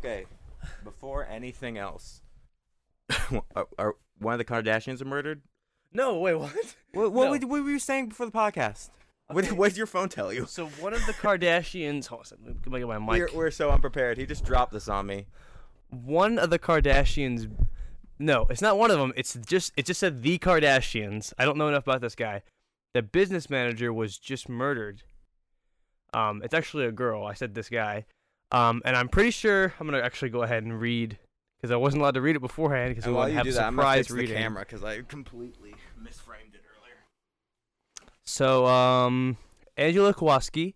Okay, before anything else, are, are one of the Kardashians murdered? No, wait, what? What, what, No. were- what were you saying before the podcast? What, Okay. what did your phone tell you? So one of the Kardashians. Hold on, a second, let me get my mic. We're, we're so unprepared. He just dropped this on me. one of the Kardashians. No, it's not one of them. It's just it just said the Kardashians. I don't know enough about this guy. The business manager was just murdered. Um, it's actually a girl. I said this guy. Um, and I'm pretty sure I'm gonna actually go ahead and read because I wasn't allowed to read it beforehand because we want to have do a that, I'm surprise fix reading. the camera because I completely misframed it earlier. So, um, Angela Kukawski,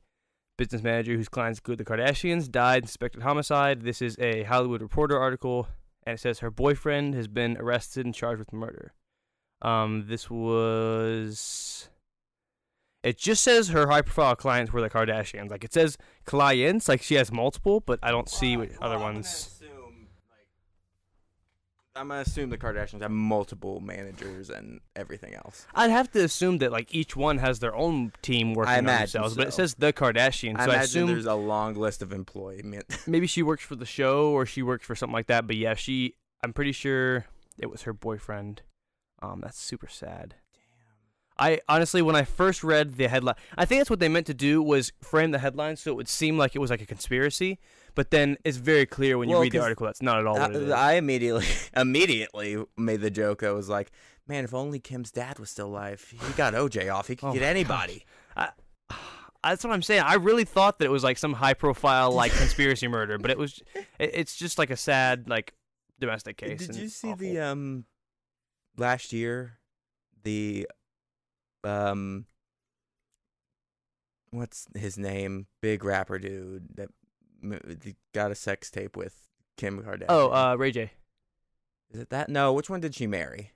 business manager whose clients include the Kardashians, died in suspected homicide. This is a Hollywood Reporter article, and it says her boyfriend has been arrested and charged with murder. Um, this was. It just says her high-profile clients were the Kardashians. Like it says clients, like she has multiple, but I don't see what other ones. I'm gonna assume the Kardashians have multiple managers and everything else. I'd have to assume that like each one has their own team working on imagine themselves, but it says the Kardashians, I so I assume there's a long list of employment. maybe she works for the show or she works for something like that. But yeah, she I'm pretty sure it was her boyfriend. Um, that's super sad. I honestly, when I first read the headline, I think that's what they meant to do was frame the headline so it would seem like it was like a conspiracy. But then it's very clear when you Well, read the article that's not at all what it is. I, I immediately immediately made the joke. I was like, man, if only Kim's dad was still alive, he got OJ off. He could Oh get anybody. that's what I'm saying. I really thought that it was like some high profile like conspiracy murder, but it was it, it's just like a sad like domestic case. Did you see awful. the um last year the um what's his name? Big rapper dude that got a sex tape with Kim Kardashian. Oh, uh, Ray J. is it that? No, which one did she marry?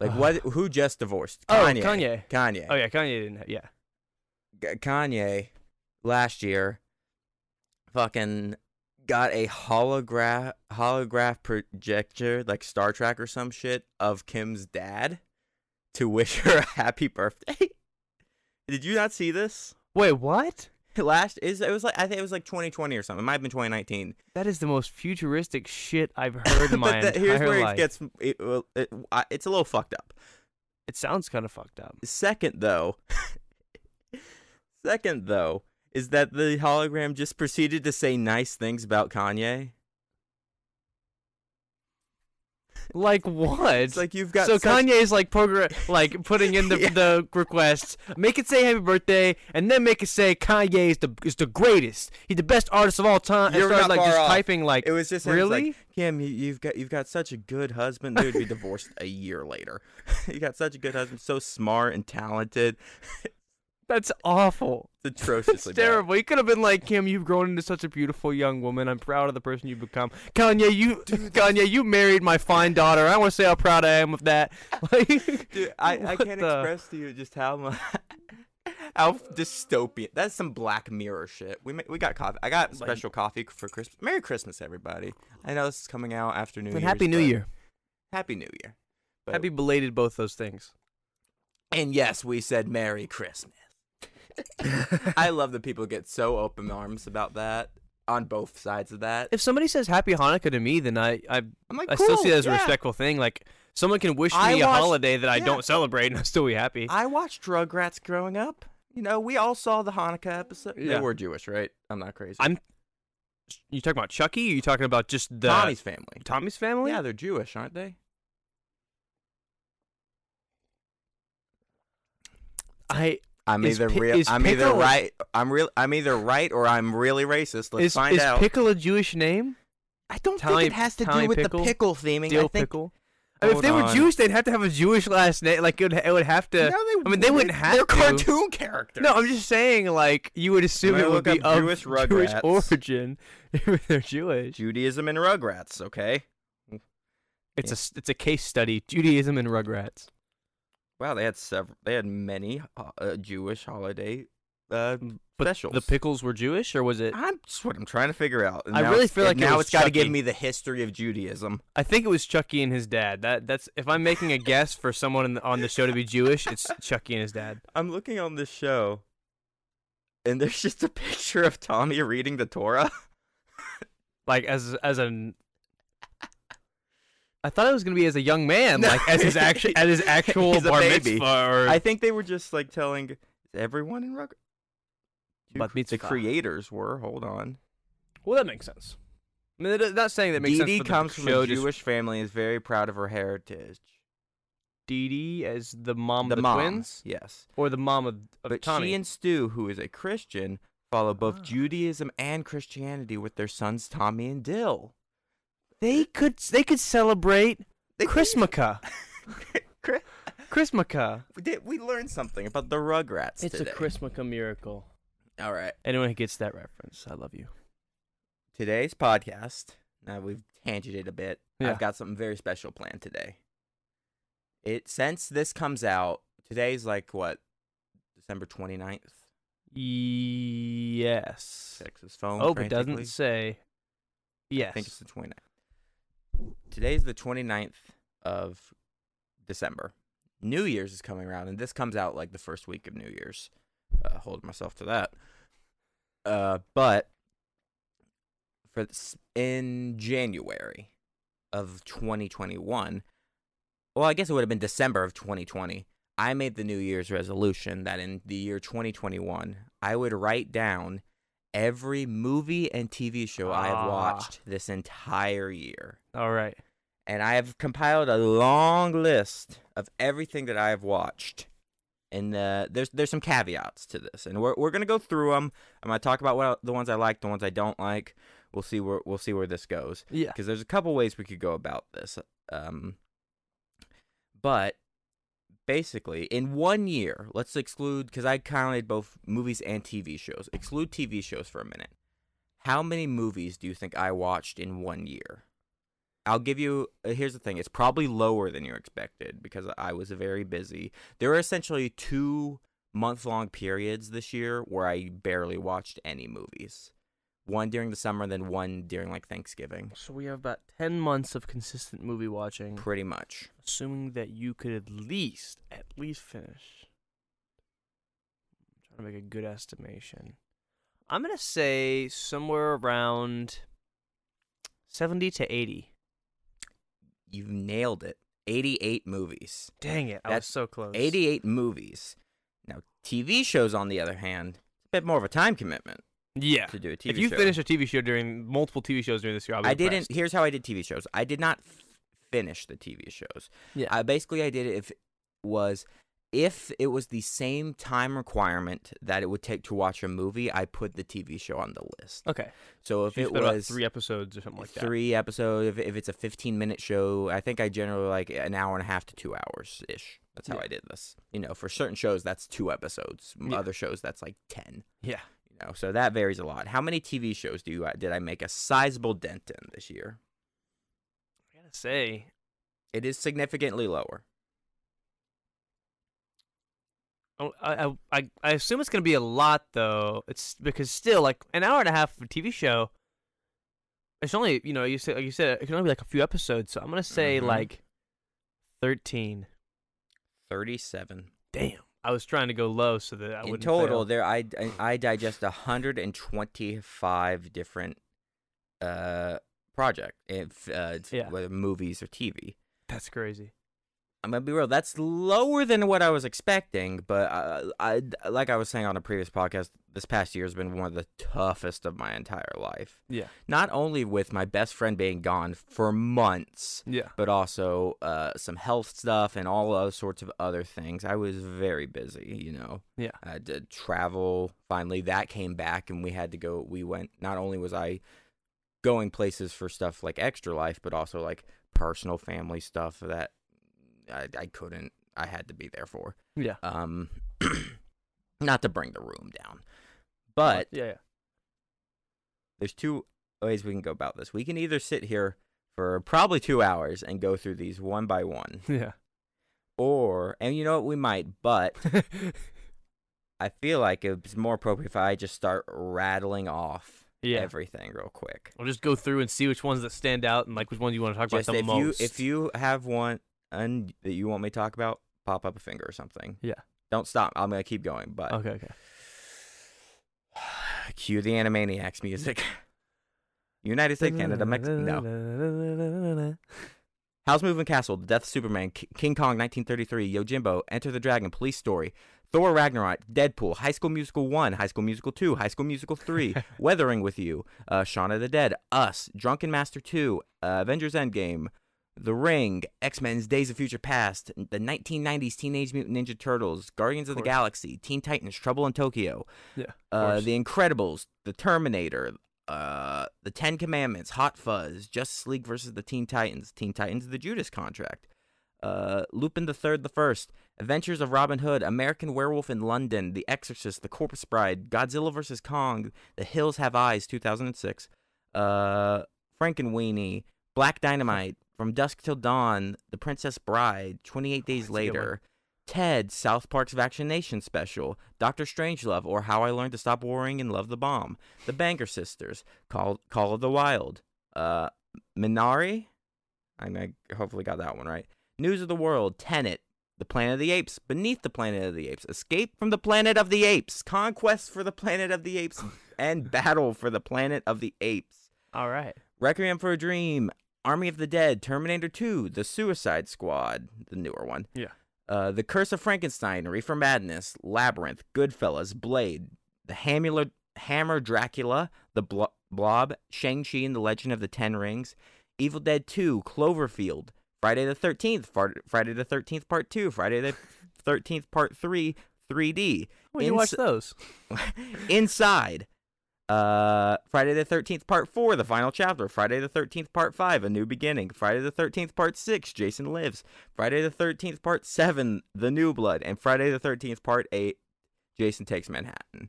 Like Uh, what? Who just divorced? Oh, Kanye. Kanye. Kanye. Oh yeah, Kanye didn't. Have, yeah. G- Kanye last year fucking got a holograph holograph projector like Star Trek or some shit of Kim's dad to wish her a happy birthday. Did you not see this? Wait, what? Last is it was like I think it was like 2020 or something. It might have been 2019. That is the most futuristic shit I've heard in my but that- entire here's where life. it gets it, it, it's a little fucked up. It sounds kind of fucked up. Second though, second though is that the hologram just proceeded to say nice things about Kanye. Like what? It's like you've got so such- Kanye's like program, like putting in the Yeah. the requests. Make it say happy birthday, and then make it say Kanye is the is the greatest. He's the best artist of all time. You're and starts not like far just off. typing like It was just really. like, Kim, you, you've got you've got such a good husband. They would be divorced a year later. you got such a good husband, so smart and talented. That's awful. It's atrociously terrible. You could have been like Kim. You've grown into such a beautiful young woman. I'm proud of the person you've become. Kanye, you Kanye, you married my fine daughter. I want to say how proud I am of that. Like, Dude, I, I what can't the- express to you just how much how dystopian. That's some Black Mirror shit. We ma- we got coffee. I got special coffee for Christmas. Merry Christmas, everybody. I know this is coming out after New And Year's. Happy New Year. Happy New Year. But- Happy belated both those things. And yes, we said Merry Christmas. I love that people get so open arms about that on both sides of that. If somebody says Happy Hanukkah to me, then I I, I'm like, I still see cool, that as a yeah. respectful thing. Like someone can wish I me a watched- holiday that I yeah. don't celebrate, and I'll still be happy. I watched Rugrats growing up. You know, we all saw the Hanukkah episode. Yeah. They were Jewish, right? I'm not crazy. I'm- you talking about Chucky? Or you talking about just the Tommy's family. Tommy's family? Yeah, they're Jewish, aren't they? I I'm Is either Pi- real. I'm either right. I'm real. I'm either right or I'm really racist. Let's is find is out. Is pickle a Jewish name? I don't Tally- think it has to Tally do with Pickle? the pickle theming. Dill I think pickle. I mean, if they were. Jewish, they'd have to have a Jewish last name. Like it would, it would have to. No, they, I mean, they wouldn't have They're to. cartoon characters. No, I'm just saying. Like you would assume it would be up of Jewish Jewish origin if they're Jewish. Judaism and Rugrats. Okay. It's a s- it's a case study. Judaism and Rugrats. Wow, they had several. They had many uh, uh, Jewish holiday uh, But specials. The pickles were Jewish, or was it? I'm just what I'm trying to figure out. And I really feel like it now it's got to give me the history of Judaism. I think it was Chucky and his dad. That that's if I'm making a guess for someone in the, on the show to be Jewish, it's Chucky and his dad. I'm looking on this show, and there's just a picture of Tommy reading the Torah. Like as as an. I thought it was gonna be as a young man, No. like as his actual at his actual He's bar mitzvah or I think they were just like telling everyone in Rugrats. Bat the creators were. Hold on. Well, that makes sense. I mean, that- not saying that makes Dee sense. Dee for the comes from show, a just Jewish family and is very proud of her heritage. Dee Dee as the mom the of the mom, twins, yes. or the mom of, of But Tommy. she and Stu, who is a Christian, follow both Ah. Judaism and Christianity with their sons Tommy and Dill. They could they could celebrate They- Chrismukkah. Chris- Chrismukkah. we did- we learned something about the Rugrats It's today. a Chrismukkah miracle. All right. Anyone who gets that reference, I love you. Today's podcast. Now we've tangented a bit. Yeah. I've got something very special planned today. It since this comes out, today's like what? December 29th. Yes. Texas phone. Oh, it doesn't say. Yes. I think it's the 29th. Today's the 29th of December. New Year's is coming around, and this comes out like the first week of New Year's. Uh, hold myself to that. Uh, but for this, in January of 2021, well, I guess it would have been December of 2020. I made the New Year's resolution that in the year 2021, I would write down every movie and TV show I have Ah. watched this entire year. All right. And I have compiled a long list of everything that I have watched. And uh, there's there's some caveats to this, and we're we're gonna go through them. I'm gonna talk about what the ones I like, the ones I don't like. We'll see where we'll see where this goes Yeah. because there's a couple ways we could go about this. Um, but basically, in one year, let's exclude because I counted both movies and TV shows. Exclude TV shows for a minute. How many movies do you think I watched in one year? I'll give you uh, here's the thing it's probably lower than you expected because I was very busy. There were essentially two month long periods this year where I barely watched any movies. One during the summer, then one during like Thanksgiving. So we have about 10 months of consistent movie watching, Pretty much. assuming that you could at least, at least finish. I'm trying to make a good estimation. I'm going to say somewhere around 70 to 80 you nailed it. 88 movies. Dang it. I That's was so close. 88 movies. Now, TV shows, on the other hand, it's a bit more of a time commitment. Yeah. To do a TV If you show. finish a TV show during multiple TV shows during this year, I'll be I didn't. Here's how I did TV shows I did not f- finish the TV shows. Yeah. I, basically, I did it if was if it was the same time requirement that it would take to watch a movie, I put the TV show on the list. okay. So if it was three episodes or something like that. three episodes, if, if it's a 15 minute show, I think I generally like an hour and a half to two hours ish. That's how Yeah. I did this. You know, for certain shows, that's two episodes. Yeah. Other shows, that's like 10. Yeah. You know, so that varies a lot. How many TV shows do you uh, did I make a sizable dent in this year? I gotta say, It is significantly lower. Oh, I, I I I assume it's gonna be a lot though. It's because still like an hour and a half of a TV show. It's only you know you said like you said it can only be like a few episodes. So I'm gonna say Mhm. like thirteen. 37. Damn, I was trying to go low so that I in wouldn't. total, fail. there I, I I digest 125 different uh project if uh, Yeah. whether movies or TV. that's crazy. I'm gonna be real. That's lower than what I was expecting, but uh, I, like I was saying on a previous podcast, this past year has been one of the toughest of my entire life. Yeah, Not only with my best friend being gone for months, yeah, but also uh, some health stuff and all other sorts of other things. I was very busy, you know. Yeah. I did travel. Finally, that came back, and we had to go. We went. Not only was I going places for stuff like extra life, but also like personal family stuff that I, I couldn't. I had to be there for. yeah. Um, not to bring the room down, but yeah, yeah. there's two ways we can go about this. We can either sit here for probably two hours and go through these one by one, Yeah. or and you know what we might, but I feel like it's more appropriate if I just start rattling off yeah. everything real quick. We'll just go through and see which ones that stand out and like which ones you want to talk Just about the if most. you if you have one and that you want me to talk about, pop up a finger or something. Yeah. Don't stop. I'm gonna keep going, but okay, okay. cue the Animaniacs music. United States, Canada, Mexico. No. Howl's Moving Castle, The Death of Superman, K- King Kong 1933, Yojimbo, Enter the Dragon, Police Story, Thor Ragnarok, Deadpool, High School Musical 1, High School Musical 2, High School Musical 3, Weathering with You, uh, Shaun of the Dead, Us, Drunken Master 2, uh, Avengers Endgame, The Ring, X Men's Days of Future Past, the 1990s Teenage Mutant Ninja Turtles, Guardians of, the. Galaxy, Teen Titans, Trouble in Tokyo, Yeah. uh. The Incredibles, The Terminator, uh, The Ten Commandments, Hot Fuzz, Justice League versus the Teen Titans, Teen Titans, The Judas Contract, uh, Lupin the Third, The First, Adventures of Robin Hood, American Werewolf in London, The Exorcist, The Corpse Bride, Godzilla vs Kong, The Hills Have Eyes, 2006, uh, Frankenweenie, Black Dynamite, From Dusk Till Dawn, The Princess Bride, 28 Days that's a good one. Later, Ted, South Park's Vaccination Special, Doctor Strangelove, or How I Learned to Stop Worrying and Love the Bomb, The Banger Sisters, Call Call of the Wild, uh, Minari, I, I hopefully got that one right. News of the World, Tenet, The Planet of the Apes, Beneath the Planet of the Apes, Escape from the Planet of the Apes, Conquest for the Planet of the Apes, and Battle for the Planet of the Apes. All right. Requiem for a Dream, Army of the Dead, Terminator 2, The Suicide Squad, the newer one. Yeah. Uh, the Curse of Frankenstein, Reefer Madness, Labyrinth, Goodfellas, Blade, The Hammer, Hammer Dracula, The Blo- Blob, Shang-Chi and the Legend of the Ten Rings, Evil Dead 2, Cloverfield, Friday the 13th, Far- Friday the 13th Part 2, Friday the 13th Part 3, 3D. Well, you watch those. Inside. Uh, Friday the 13th Part 4, the final chapter. Friday the 13th Part 5, a new beginning. Friday the 13th Part 6, Jason Lives. Friday the 13th Part 7, The New Blood. And Friday the 13th Part 8, Jason Takes Manhattan.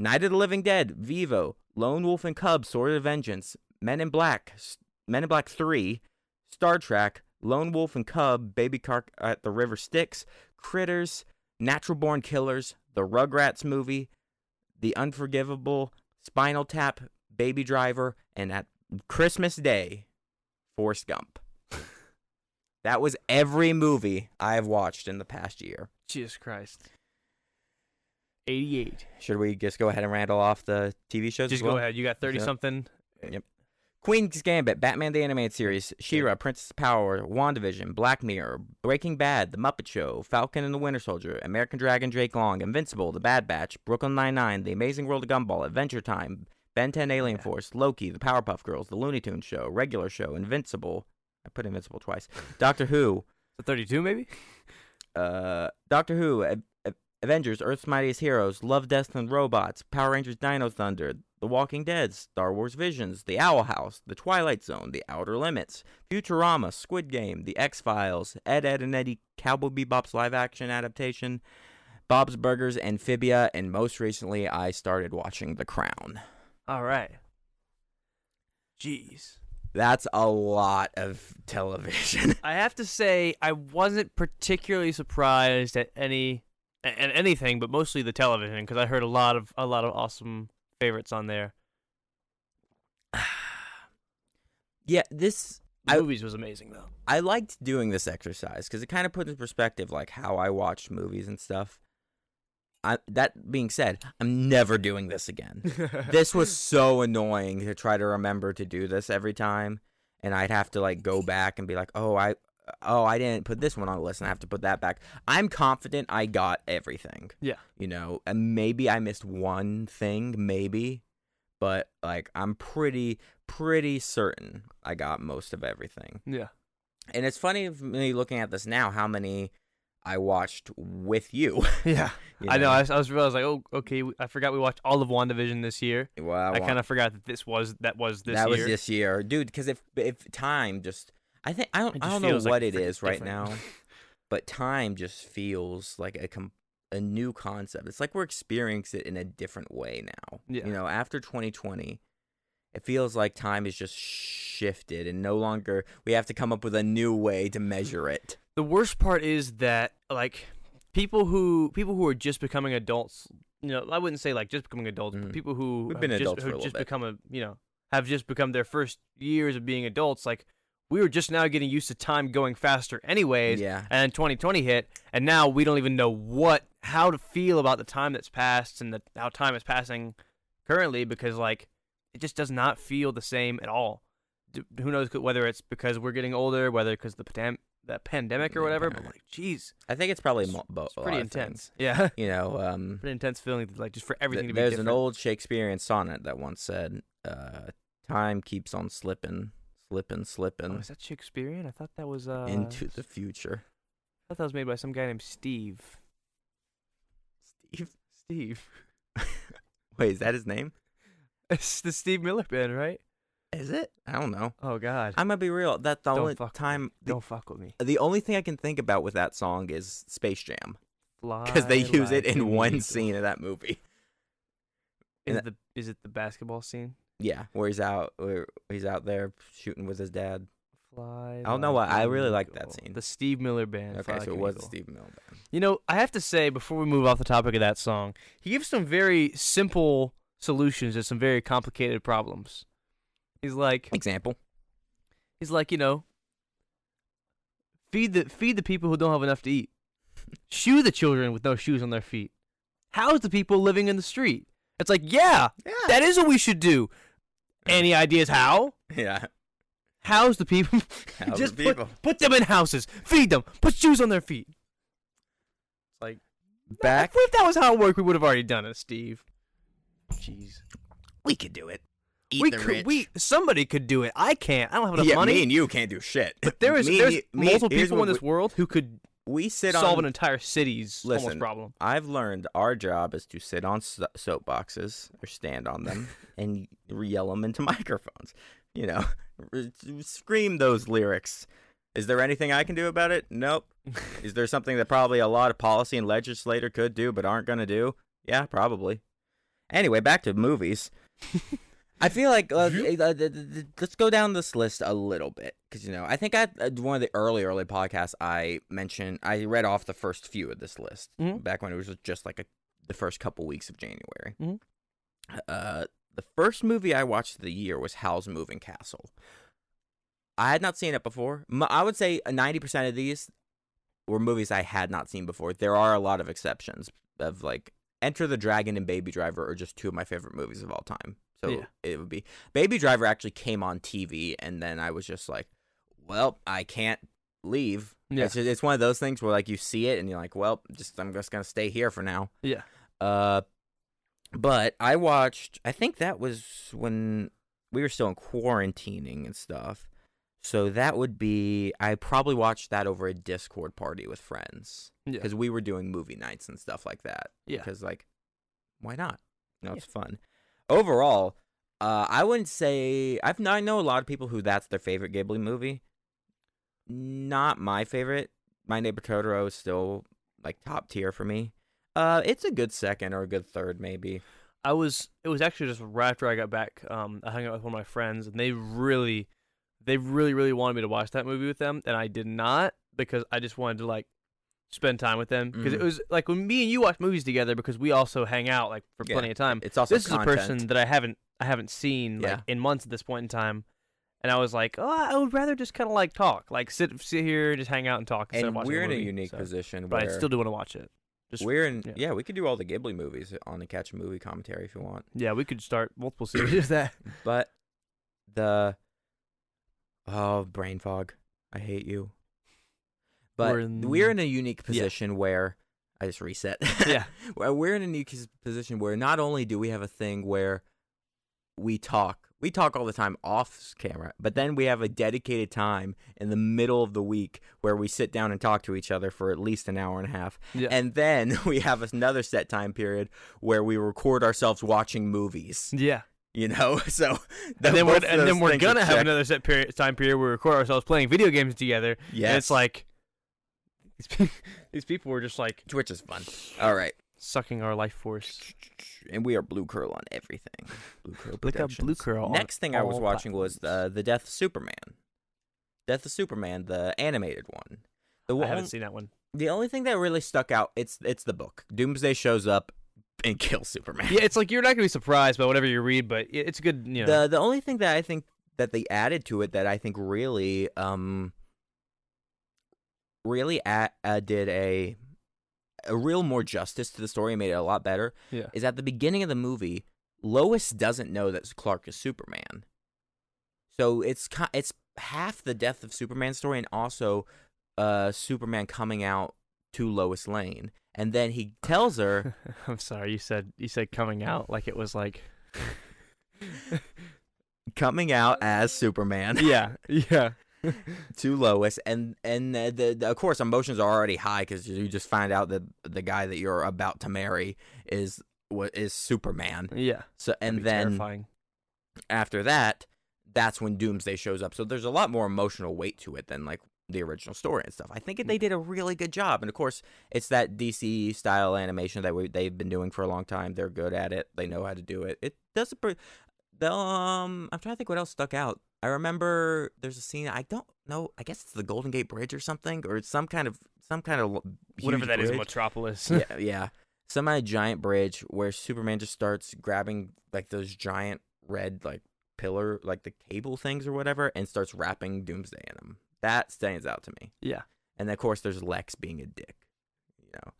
Night of the Living Dead, Vivo, Lone Wolf and Cub, Sword of Vengeance, Men in Black, Men in Black 3, Star Trek, Lone Wolf and Cub, Baby Cart at the River Styx, Critters, Natural Born Killers, The Rugrats movie, The Unforgivable, Spinal Tap, Baby Driver, and at Christmas Day, Forrest Gump. that was every movie I have watched in the past year. Jesus Christ. 88. Should we just go ahead and rattle off the TV shows? Just well? go ahead. You got 30 something. Yep. Queen's Gambit, Batman the Animated Series, She-Ra, Princess of Power, WandaVision, Black Mirror, Breaking Bad, The Muppet Show, Falcon and the Winter Soldier, American Dragon, Jake Long, Invincible, The Bad Batch, Brooklyn Nine-Nine, The Amazing World of Gumball, Adventure Time, Ben 10 Alien Yeah. Force, Loki, The Powerpuff Girls, The Looney Tunes Show, Regular Show, Invincible. I put Invincible twice. Doctor Who, So 32 maybe? uh, Doctor Who, Avengers, Earth's Mightiest Heroes, Love, Death, and Robots, Power Rangers, Dino Thunder, The Walking Dead, Star Wars Visions, The Owl House, The Twilight Zone, The Outer Limits, Futurama, Squid Game, The X Files, Ed, Ed, and Eddie, Cowboy Bebop's live action adaptation, Bob's Burgers, Amphibia, and most recently, I started watching The Crown. All right. Jeez. That's a lot of television. I have to say I wasn't particularly surprised at any at anything, but mostly the television because I heard a lot of a lot of awesome favorites on there. yeah, this The I- movies was amazing though. I liked doing this exercise because it kind of put in perspective like how I watched movies and stuff. I, that being said, I'm never doing this again. this was so annoying to try to remember to do this every time, and I'd have to like go back and be like, "Oh, I, oh, I didn't put this one on the list, and I have to put that back." I'm confident I got everything. Yeah. you know, and maybe I missed one thing, maybe, but like I'm pretty, pretty certain I got most of everything. yeah. And it's funny of me looking at this now how many I watched with you. Yeah. you I know. I was, I was realized like, oh, okay. I forgot we watched all of WandaVision this year. well, I kind of forgot that this was that was this that year. was this year, dude. Because if if time just, I think I don't I don't know like what it is right different. now, but time just feels like a com- a new concept. It's like we're experiencing it in a different way now. Yeah. You know, after 2020, it feels like time is just shifted and no longer we have to come up with a new way to measure it. the worst part is that like people who people who are just becoming adults you know i wouldn't say like just becoming adults Mhm. but people who We've have been just, adults who a little just bit. become a you know have just become their first years of being adults like we were just now getting used to time going faster anyways Yeah. and then 2020 hit and now we don't even know what how to feel about the time that's passed and the, how time is passing currently because like it just does not feel the same at all. D- who knows whether it's because we're getting older, whether because the pandem- the pandemic or whatever. But like, jeez, I think it's probably it's, mo- bo- it's pretty lot of things. intense. Yeah, You know, um, pretty intense feeling. Like just for everything th- to be there's different. an old Shakespearean sonnet that once said, uh, "Time keeps on slipping, slipping, slipping Oh, is that Shakespearean? I thought that was uh into the future." I thought that was made by some guy named Steve. Steve, Steve. wait, is that his name? It's the Steve Miller Band, right? Is it? I don't know. Oh God. I'm gonna be real. That's the Don't only fuck time. The, Don't fuck with me. the only thing I can think about with that song is Space Jam because they use it in one scene of that movie. Is it the is it the basketball scene? Yeah, where he's out, where he's out there shooting with his dad. Fly. I don't know why, I really like that scene. The Steve Miller Band. Okay, Fly so Like it was Eagle. Steve Miller Band. You know, I have to say before we move off the topic of that song, he gives some very simple solutions to some very complicated problems. He's like, Example. he's like, you know, feed the feed the people who don't have enough to eat, shoe the children with no shoes on their feet, house the people living in the street. It's like, yeah, Yeah. that is what we should do. Any ideas how? yeah. House the people. House Just the put, people. put them in houses. Feed them. Put shoes on their feet. It's like Back. If that was how it worked, we would have already done it, Steve. Jeez. We could do it. Eat we the could. rich. We somebody could do it. I can't. I don't have enough yeah, money. me and you can't do shit. but there is Me there's you- me- multiple here's people in this we, world who could we sit solve on. an entire city's almost Listen. problem. I've learned our job is to sit on so- soapboxes or stand on them and yell them into microphones. You know, scream those lyrics. Is there anything I can do about it? Nope. Is there something that probably a lot of policy and legislator could do but aren't going to do? Yeah, probably. Anyway, back to movies. I feel like uh, uh, th- th- let's go down this list a little bit because you know I think I uh, one of the early early podcasts I mentioned I read off the first few of this list Mhm. back when it was just like a, the first couple weeks of January. Mhm. Uh, the first movie I watched of the year was Howl's Moving Castle. I had not seen it before. I would say ninety percent of these were movies I had not seen before. There are a lot of exceptions of like Enter the Dragon and Baby Driver are just two of my favorite movies of all time. So Yeah. it would be Baby Driver actually came on TV and then I was just like, well, I can't leave. Yeah. It's, it's one of those things where like you see it and you're like, well, just I'm just gonna stay here for now. Yeah. Uh, but I watched. I think that was when we were still in quarantining and stuff. So that would be. I probably watched that over a Discord party with friends Yeah. because we were doing movie nights and stuff like that. Yeah. Because like, why not? You know, Yeah. it's fun. Overall, uh, I wouldn't say I've I know a lot of people who that's their favorite Ghibli movie. Not my favorite. My Neighbor Totoro is still like top tier for me. Uh, it's a good second or a good third, maybe. I was. It was actually just right after I got back. Um, I hung out with one of my friends, and they really, they really, really wanted me to watch that movie with them, and I did not because I just wanted to like spend time with them because it Mhm. was like when me and you watch movies together because we also hang out like for Yeah, plenty of time. It's also this content. is a person that I haven't I haven't seen like Yeah. in months at this point in time, and I was like, oh, I would rather just kind of like talk, like sit sit here just hang out and talk instead of and watching we're in a movie, unique so- position But I still do want to watch it. Just we're in. yeah. Yeah. we could do all the Ghibli movies on the Catch a Movie commentary if you want. yeah, we could start multiple series of that. But the oh brain fog, I hate you. But We're we're in- in, a unique position where I just reset. Yeah. We're in a unique position where not only do we have a thing where we talk, we talk all the time off camera, but then we have a dedicated time in the middle of the week where we sit down and talk to each other for at least an hour and a half. Yeah. And then we have another set time period where we record ourselves watching movies, Yeah. you know? So and then we're and then we're gonna have checked. another set period time period where we record ourselves playing video games together. Yeah, it's like these pe- these people were just like Twitch is fun. All right. sucking our life force. And we are Blue Curl on everything. Blue Curl Look up Blue Curl Next thing I was watching was platforms. uh, the Death of Superman. Death of Superman, the animated one. The I haven't seen that one. the only thing that really stuck out it's it's the book. Doomsday shows up and kills Superman. Yeah, it's like you're not gonna be surprised by whatever you read, but it's good. You know, The the only thing that I think that they added to it that I think really um really a- uh, did a a real more justice to the story and made it a lot better yeah, is at the beginning of the movie Lois doesn't know that Clark is Superman. So it's it's half the death of Superman story and also uh Superman coming out to Lois Lane. And then he tells her I'm sorry. You said you said coming out like it was like. coming out as Superman yeah. Yeah. to Lois and and the, the, of course emotions are already high cuz you just find out that the guy that you're about to marry is what is Superman. Yeah. So and then terrifying. after that, that's when Doomsday shows up. So there's a lot more emotional weight to it than like the original story and stuff. I think they did a really good job, and of course, it's that DC style animation that we, they've been doing for a long time. They're good at it. They know how to do it. It does a pretty. The, um, I'm trying to think what else stuck out. I remember there's a scene. I don't know. I guess it's the Golden Gate Bridge or something, or some kind of some kind of Whatever that is, bridge Metropolis. yeah, yeah. Some kind of giant bridge where Superman just starts grabbing like those giant red like pillar like the cable things or whatever and starts wrapping Doomsday in them. That stands out to me. yeah. And of course there's Lex being a dick. You know.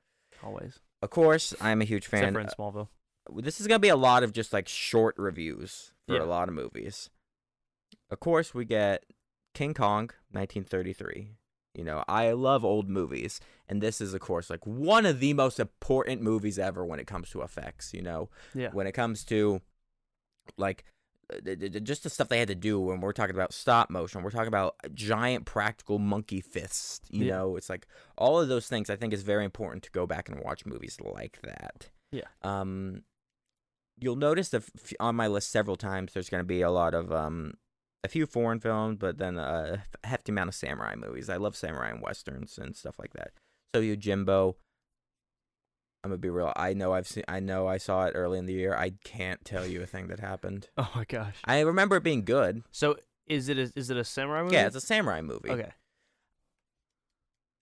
Always. Of course, I'm a huge Except fan. for in Smallville. Uh, this is gonna be a lot of just like short reviews for Yeah. a lot of movies. Of course, we get King Kong, 1933. You know, I love old movies, and this is, of course, like one of the most important movies ever when it comes to effects. You know, Yeah. when it comes to like uh, just the stuff they had to do when we're talking about stop motion, we're talking about giant practical monkey fists. You Yeah. know, it's like all of those things. I think is very important to go back and watch movies like that. Yeah. Um, you'll notice that on my list several times there's going to be a lot of um a few foreign films, but then a hefty amount of samurai movies. I love samurai and westerns and stuff like that. So Yojimbo. I'm gonna be real. I know I've seen. I know I saw it early in the year. I can't tell you a thing that happened. Oh my gosh. I remember it being good. So is it a, is it a samurai movie? Yeah, it's a samurai movie. okay.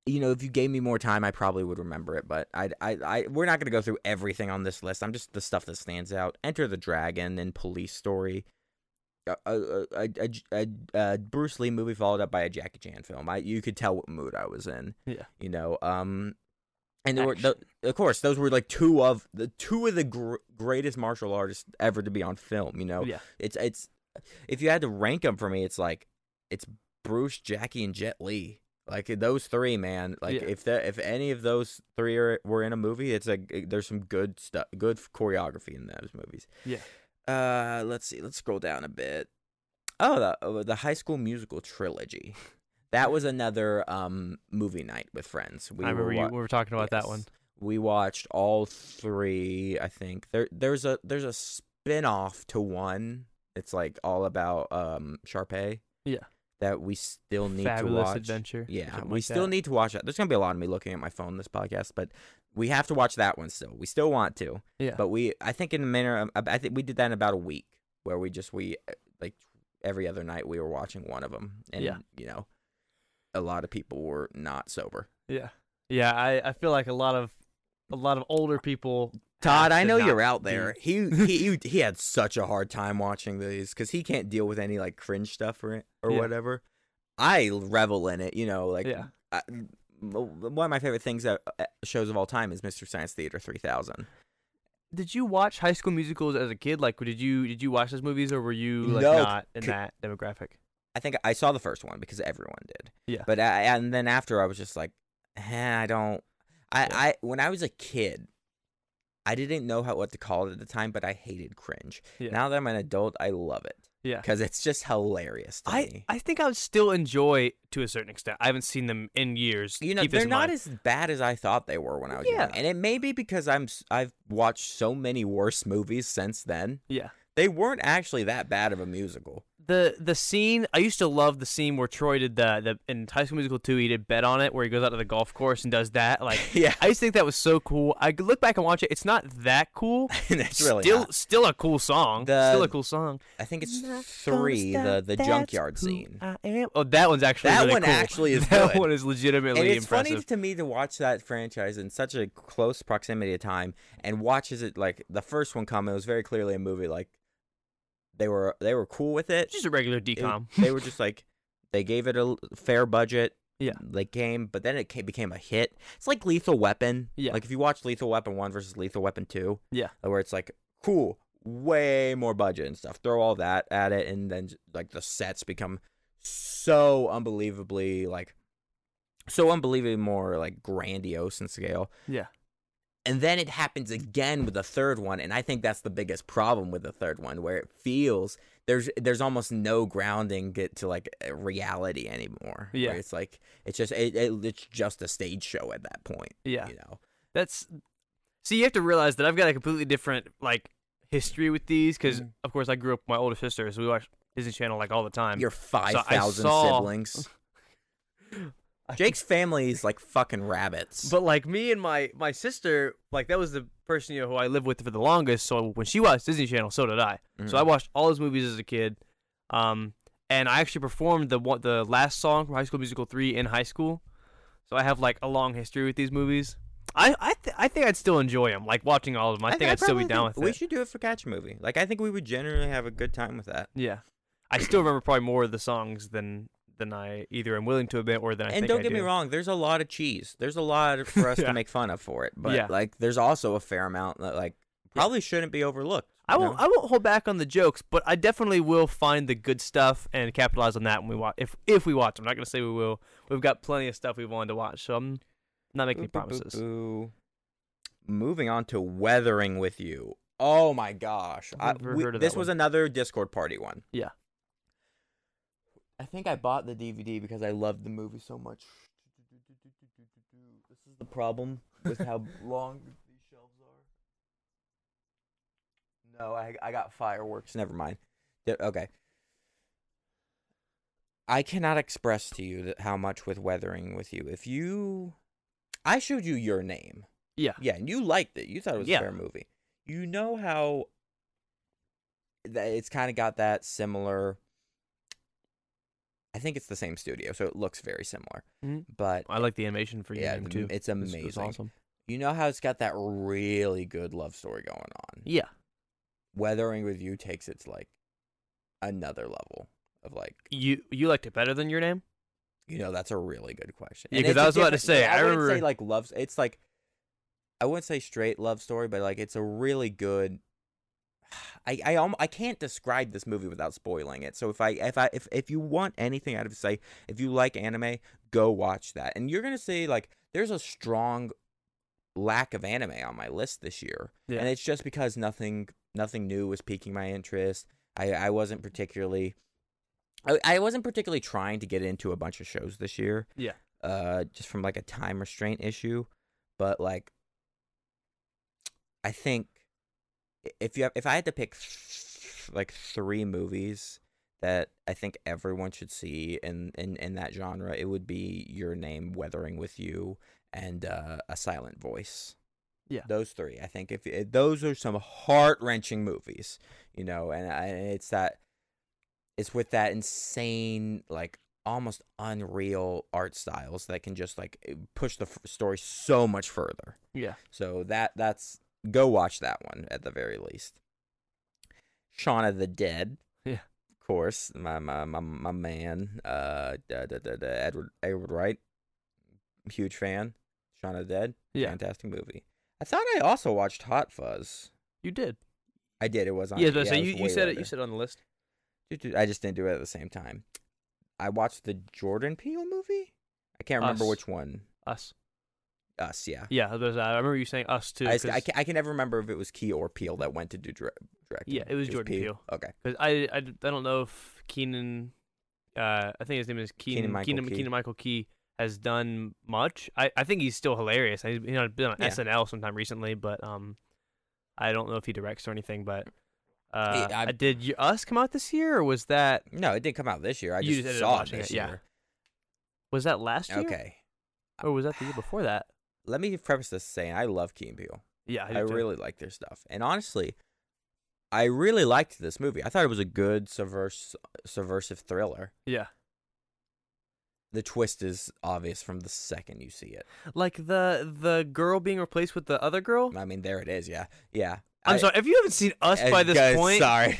You know, if you gave me more time, I probably would remember it. But I, I, I, we're not gonna go through everything on this list. I'm just the stuff that stands out. Enter the Dragon and Police Story. A, a, a, a, Bruce Lee movie followed up by a Jackie Chan film. I you could tell what mood I was in. Yeah. You know, um, and there were the, of course those were like two of the two of the gr- greatest martial artists ever to be on film. You know, Yeah. it's it's if you had to rank them for me, it's like it's Bruce, Jackie, and Jet Li. Like those three, man. Like Yeah. if the, if any of those three are, were in a movie, it's like there's some good stuff, good choreography in those movies. Yeah. Uh, let's see. Let's scroll down a bit. Oh, the oh, the High School Musical trilogy. That was another um movie night with friends. We I remember were you, we were talking about that one. We watched all three. I think there there's a there's a spin off to one. It's like all about um Sharpay. Yeah. That we still need Fabulous to watch. Adventure. Yeah, we like still that. need to watch that. There's gonna be a lot of me looking at my phone this podcast, but we have to watch that one still. We still want to, Yeah. but we I think in a minute I think we did that in about a week where we just we uh, like every other night we were watching one of them, and Yeah. you know, a lot of people were not sober. yeah. Yeah. I, I feel like a lot of a lot of older people. Todd, I know you're out there. He he he, he had such a hard time watching these because he can't deal with any like cringe stuff or or Yeah. whatever. I revel in it, you know. Like, Yeah. I, one of my favorite things that uh, shows of all time is Mystery Science Theater 3000. Did you watch High School Musicals as a kid? Like, did you did you watch those movies, or were you like No, not in that demographic? I think I saw the first one because everyone did. Yeah. But I, and then after I was just like, eh, I don't. I, Yeah. I when I was a kid, I didn't know how what to call it at the time, but I hated cringe. Yeah. Now that I'm an adult, I love it Yeah. because it's just hilarious to I, me. I think I would still enjoy to a certain extent. I haven't seen them in years. You know, Keep they're not mind. as bad as I thought they were when I was Yeah. young, and it may be because I'm I've watched so many worse movies since then. yeah. They weren't actually that bad of a musical. The the scene I used to love the scene where Troy did the the in High School Musical two he did bet on it where he goes out to the golf course and does that like yeah, I used to think that was so cool. I look back and watch it. It's not that cool. it's really still not. still a cool song. The- still a cool song. I think it's three. The the junkyard scene. I am. Oh, that one's actually That really one cool. actually is that good. one is legitimately And it's impressive. funny to me to watch that franchise in such a close proximity of time and watches it like the first one come. It was very clearly a movie. Like they were they were cool with it. Just a regular It- DCOM. they were just like they gave it a fair budget. Yeah. They came, but then it ca- became a hit. It's like Lethal Weapon. Yeah. Like if you watch Lethal Weapon one versus Lethal Weapon two. Yeah. Where it's like cool. way more budget and stuff. Throw all that at it, and then like the sets become so unbelievably like so unbelievably more like grandiose in scale. Yeah. And then it happens again with the third one, and I think that's the biggest problem with the third one, where it feels there's there's almost no grounding get to like reality anymore. where Yeah. it's like it's just it, it, it's just a stage show at that point. Yeah. you know. That's see, you have to realize that I've got a completely different like history with these because, Mhm. of course, I grew up with my older sister, so we watch Disney Channel like all the time. Your five thousand saw- siblings. Jake's family is like fucking rabbits. But like me and my my sister, like that was the person you know who I lived with for the longest. So when she watched Disney Channel, so did I. So I Mhm. watched all his movies as a kid, um, and I actually performed the one the last song from High School Musical three in high school. So I have like a long history with these movies. I I, th- I think I'd still enjoy them, like watching all of them. I, think I'd still be down with We it. We should do it for Catch a Movie. Like I think we would generally have a good time with that. Yeah, I still remember probably more of the songs than than I either am willing to admit or than I and don't I get me wrong, there's a lot of cheese. There's a lot for us Yeah. to make fun of for it. But Yeah. like there's also a fair amount that like probably shouldn't be overlooked. I won't. know? I won't hold back on the jokes, but I definitely will find the good stuff and capitalize on that when we watch. If if we watch, I'm not gonna say we will. We've got plenty of stuff we wanted to watch, so I'm not making any promises. Moving on to Weathering with You. Oh my gosh. I, we- heard of this that was another Discord party one. Yeah. I think I bought the DVD because I loved the movie so much. This is the problem with how long these shelves are. No, I I got fireworks. Never mind. Okay. I cannot express to you that how much with weathering with you. If you, I showed you your name. Yeah. Yeah, and you liked it. You thought it was Yeah. a fair movie. You know how that it's kind of got that similar. I think it's the same studio, so it looks very similar. Mhm. But I like the animation for you yeah, too. it's It's- amazing. It's awesome. You know how it's got that really good love story going on. Yeah. Weathering with you takes it to like another level of like You you liked it better than your name? You know, that's a really good question. Yeah, And 'cause it's I was about to say, I, I say like love. It's like I wouldn't say straight love story, but like it's a really good. I I alm- I can't describe this movie without spoiling it. So if I if I if if you want anything out of say, if you like anime, go watch that. And you're gonna say like there's a strong lack of anime on my list this year, Yeah. and it's just because nothing nothing new was piquing my interest. I I wasn't particularly. I, I wasn't particularly trying to get into a bunch of shows this year. Yeah. Uh, just from like a time restraint issue, but like, I think if you have, if I had to pick th- like three movies that I think everyone should see in in in that genre, it would be Your Name, Weathering with You, and uh, A Silent Voice. Yeah. those three. I think if, if those are some heart wrenching movies, you know, and, I, and it's that it's with that insane like almost unreal art styles that can just like push the f- story so much further. Yeah. So that that's go watch that one at the very least. Shaun of the Dead. Yeah. Of course, my my my, my man, uh, da, da, da, Edgar Edgar Wright. Huge fan. Shaun of the Dead. Yeah. Fantastic movie. I thought I also watched Hot Fuzz. You did. I did. It was on. Yeah, so you, was you way said it. You said it on the list. I just didn't do it at the same time. I watched the Jordan Peele movie. I can't remember Us. which one. Us. Us, yeah. Yeah, there's, I remember you saying us too. I, just- I, can, I can never remember if it was Key or Peele that went to do direct. directing. Yeah, it was Jordan Peele. Okay. Because I, I, I don't know if Keenan, uh, I think his name is Keenan Keenan-Michael Keenan, Key. Keenan Michael Key has done much. I, I think he's still hilarious. He's you know, been on Yeah. SNL sometime recently, but um, I don't know if he directs or anything. But uh, I- I, did you, Us come out this year or was that No, it didn't come out this year. I just just saw it this it, yeah. year. was that last year? Okay. Or was that the year before that? Let me preface this saying I love Key and Peele. Yeah, I, do too. really like their stuff. And honestly, I really liked this movie. I thought it was a good subvers- subversive thriller. yeah. The twist is obvious from the second you see it. Like the the girl being replaced with the other girl. I mean, there it is. Yeah, yeah. I'm I- sorry if you haven't seen Us uh, by this guys, point. sorry.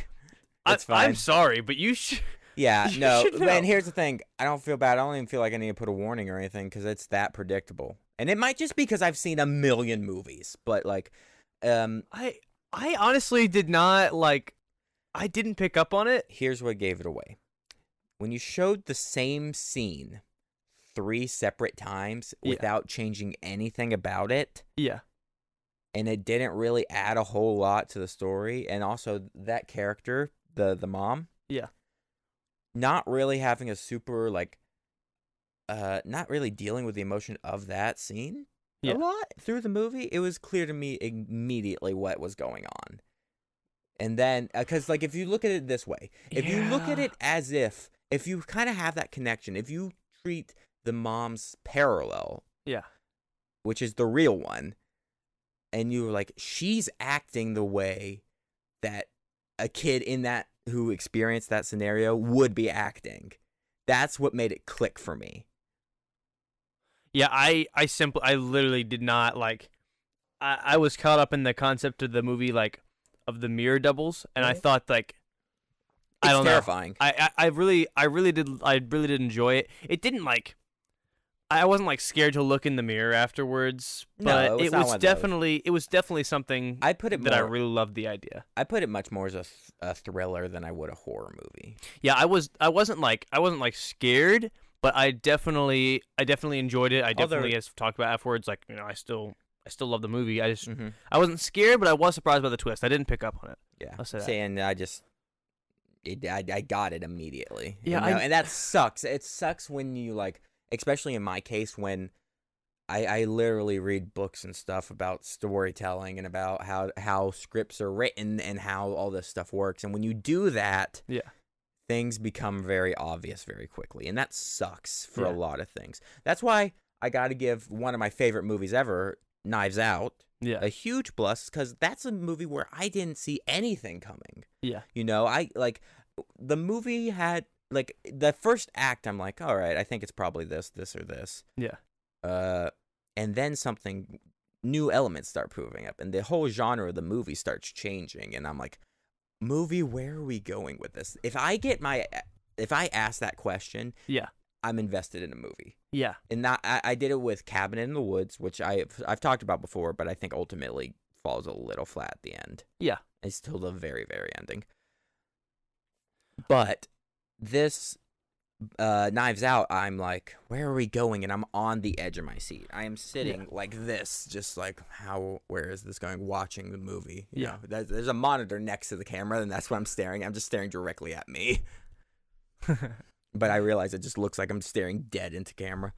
I, fine. I'm sorry, but you should. Yeah, You no. And here's the thing: I don't feel bad. I don't even feel like I need to put a warning or anything because it's that predictable. And it might just be because I've seen a million movies, but like, um, I I honestly did not like. I didn't pick up on it. Here's what gave it away. When you showed the same scene three separate times Yeah. without changing anything about it, Yeah. and it didn't really add a whole lot to the story, and also that character, the the mom, Yeah. Not really having a super like uh not really dealing with the emotion of that scene Yeah. a lot through the movie it was clear to me immediately what was going on and then because like if you look at it this way if you look at it as if if you kind of have that connection if you treat the mom's parallel Yeah. which is the real one and you're like she's acting the way that a kid in that who experienced that scenario would be acting that's what made it click for me Yeah, I I simply I literally did not like I, I was caught up in the concept of the movie like of the mirror doubles and I Mhm. thought like it's I don't know. terrifying I, I I really I really did I really did enjoy it. It didn't like I wasn't like scared to look in the mirror afterwards, No, but it was it was one of those. definitely it was definitely something i put it that I really loved the idea. i put it much more as a, th- a thriller than i would a horror movie Yeah, I was I wasn't like I wasn't like scared, but I definitely I definitely enjoyed it. I Although- definitely as talked about afterwards like, you know, I still I still love the movie. I just mm-hmm. I wasn't scared, but I was surprised by the twist. I didn't pick up on it. yeah I'll say that. saying i just it, I, I got it immediately you Yeah, know? I- and that sucks it sucks when you like especially in my case when I, I literally read books and stuff about storytelling and about how how scripts are written and how all this stuff works. And when you do that, Yeah. things become very obvious very quickly, and that sucks for a lot of things. That's why I got to give one of my favorite movies ever, Knives Out, Yeah. a huge plus because that's a movie where I didn't see anything coming. Yeah. You know, I like the movie had like the first act. I'm like, all right, I think it's probably this, this, or this Yeah. uh, and then something new elements start proving up, and the whole genre of the movie starts changing, and I'm like, movie, where are we going with this? If I get my, if I ask that question, Yeah. I'm invested in a movie, Yeah. and that I, I did it with Cabin in the Woods, which I've I've talked about before, but I think ultimately falls a little flat at the end. Yeah. It's till the very very ending. But this uh, Knives Out, I'm like, where are we going? And I'm on the edge of my seat. I am sitting like this, just like, how? Where is this going? Watching the movie. You Yeah. know, there's, there's a monitor next to the camera, and that's what I'm staring. I'm just staring directly at me. But I realize it just looks like I'm staring dead into camera.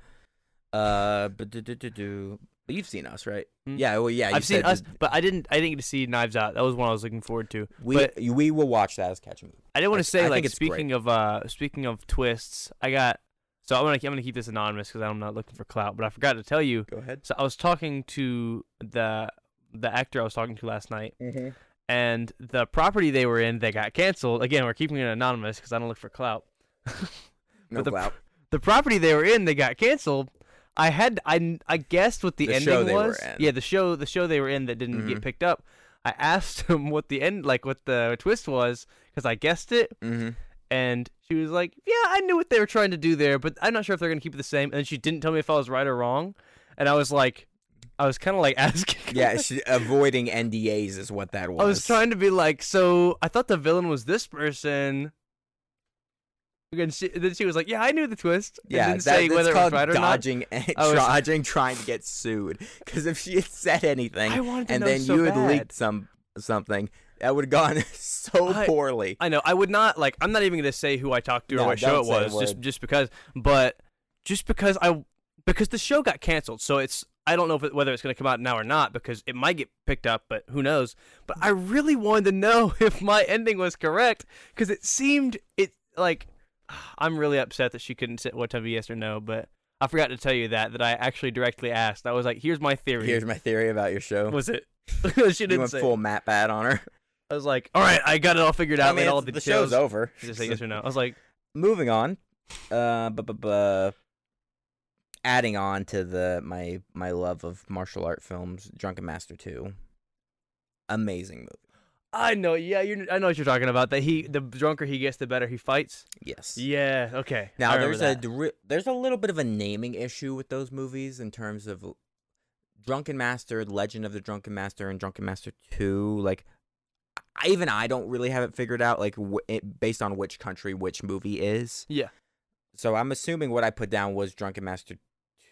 Uh, but do, do, do, do. You've seen us, right? Hmm? Yeah. Well, yeah. I've seen us, that but I didn't. I didn't get to see Knives Out. That was one I was looking forward to. We but- we will watch that as catch movie. I didn't want to say I like it's great. speaking of uh speaking of twists. I got so I'm gonna I'm gonna keep this anonymous because I'm not looking for clout. But I forgot to tell you. Go ahead. So I was talking to the the actor I was talking to last night, Mm-hmm. and the property they were in they got canceled. Again, we're keeping it anonymous because I don't look for clout. No But the- clout. the property they were in they got canceled. I had I I guessed what the, The ending show they were was. in. Yeah, the show the show they were in that didn't Mhm. get picked up. I asked him what the end like what the twist was because I guessed it, Mm-hmm. and she was like, "Yeah, I knew what they were trying to do there, but I'm not sure if they're gonna keep it the same." And she didn't tell me if I was right or wrong, and I was like, I was kind of like asking. Yeah, she, avoiding NDAs is what that was. I was trying to be like, so I thought the villain was this person. And she, then she was like, "Yeah, I knew the twist." Yeah, didn't that, say that's whether it was right or not. dodging, was- dodging, trying to get sued. Because if she had said anything, to and then so you had bad. leaked some something, that would have gone so I- poorly. I know. I would not like. I'm not even gonna say who I talked to or what show it was, just just because. But just because I because the show got canceled, so it's I don't know it, whether it's gonna come out now or not because it might get picked up, but who knows? But I really wanted to know if my ending was correct because it seemed it like I'm really upset that she couldn't say what time yes or no, but. I forgot to tell you that that I actually directly asked. I was like, "Here's my theory." Here's my theory about your show. was it? she didn't say went say. full Matt Bat on her. I was like, "All right, I got it all figured out." I mean, all the the details. show's over. She just say yes or no. I was like, Moving on. Uh, bu- bu- bu- adding on to the my my love of martial art films, Drunken Master Two. Amazing movie. I know, yeah, you. I know what you're talking about. That he, the drunker he gets, the better he fights. Yes. Yeah. Okay. Now there's a that. dri- there's a little bit of a naming issue with those movies in terms of Drunken Master, Legend of the Drunken Master, and Drunken Master Two. Like I, even I don't really have it figured out, like it, based on which country which movie is. Yeah. So I'm assuming what I put down was Drunken Master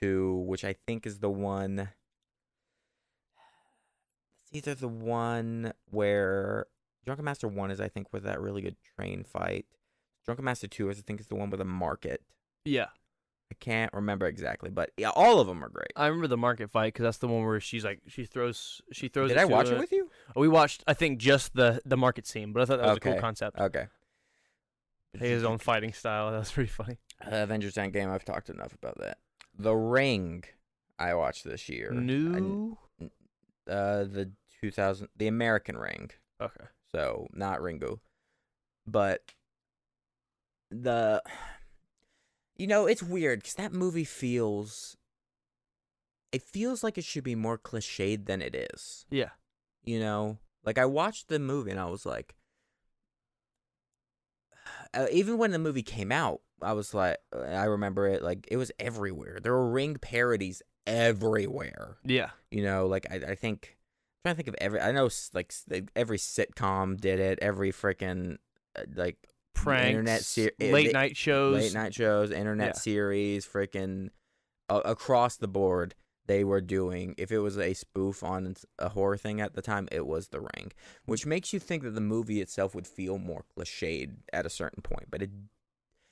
Two, which I think is the one. It's either the one where Drunken Master One is, I think, with that really good train fight. Drunken Master Two is, I think, is the one with the market. Yeah. I can't remember exactly, but yeah, all of them are great. I remember the market fight because that's the one where she's like she throws she throws. Did I watch a- it with you? We watched I think just the the market scene, but I thought that was a cool concept. Okay. His own fighting style. That was pretty funny. Uh, Avengers Endgame. I've talked enough about that. The Ring. I watched this year. New. I- uh, the 2000, the American Ring. Okay. So not Ringu, but the. You know, it's weird because that movie feels. It feels like it should be more cliched than it is. Yeah. You know, like I watched the movie and I was like, uh, even when the movie came out, I was like, I remember it like it was everywhere. There were ring parodies everywhere. Yeah. You know, like I, I think trying to think of every. I know like every sitcom did it. Every freaking uh, like Pranks. internet ser- eh, late they- night shows. late night shows, internet Yeah. series, freaking uh, across the board. They were doing. If it was a spoof on a horror thing at the time, it was The Ring, which makes you think that the movie itself would feel more cliched at a certain point, but it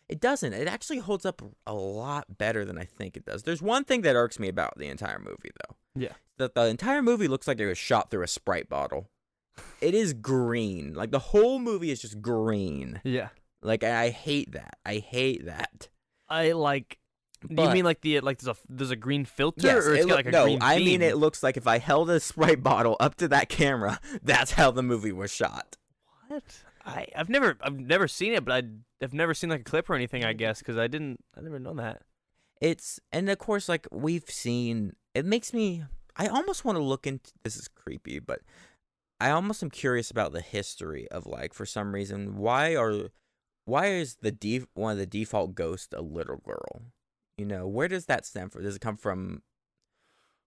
it doesn't. It actually holds up a lot better than I think it does. There's one thing that irks me about the entire movie, though. Yeah. That the entire movie looks like it was shot through a Sprite bottle. It is green. Like the whole movie is just green. Yeah. Like I hate that. I hate that. I like. do you mean like the like there's a there's a green filter Yes, or it's it got like a green no, green I mean it looks like if I held a Sprite bottle up to that camera, that's how the movie was shot. What? I I've never I've never seen it, but I I've never seen like a clip or anything. I guess because I didn't I never known that. It's and of course like we've seen it makes me I almost want to look into this is creepy, but I almost am curious about the history of like for some reason why are why is the def- one of the default ghosts a little girl? You know, where does that stem from? Does it come from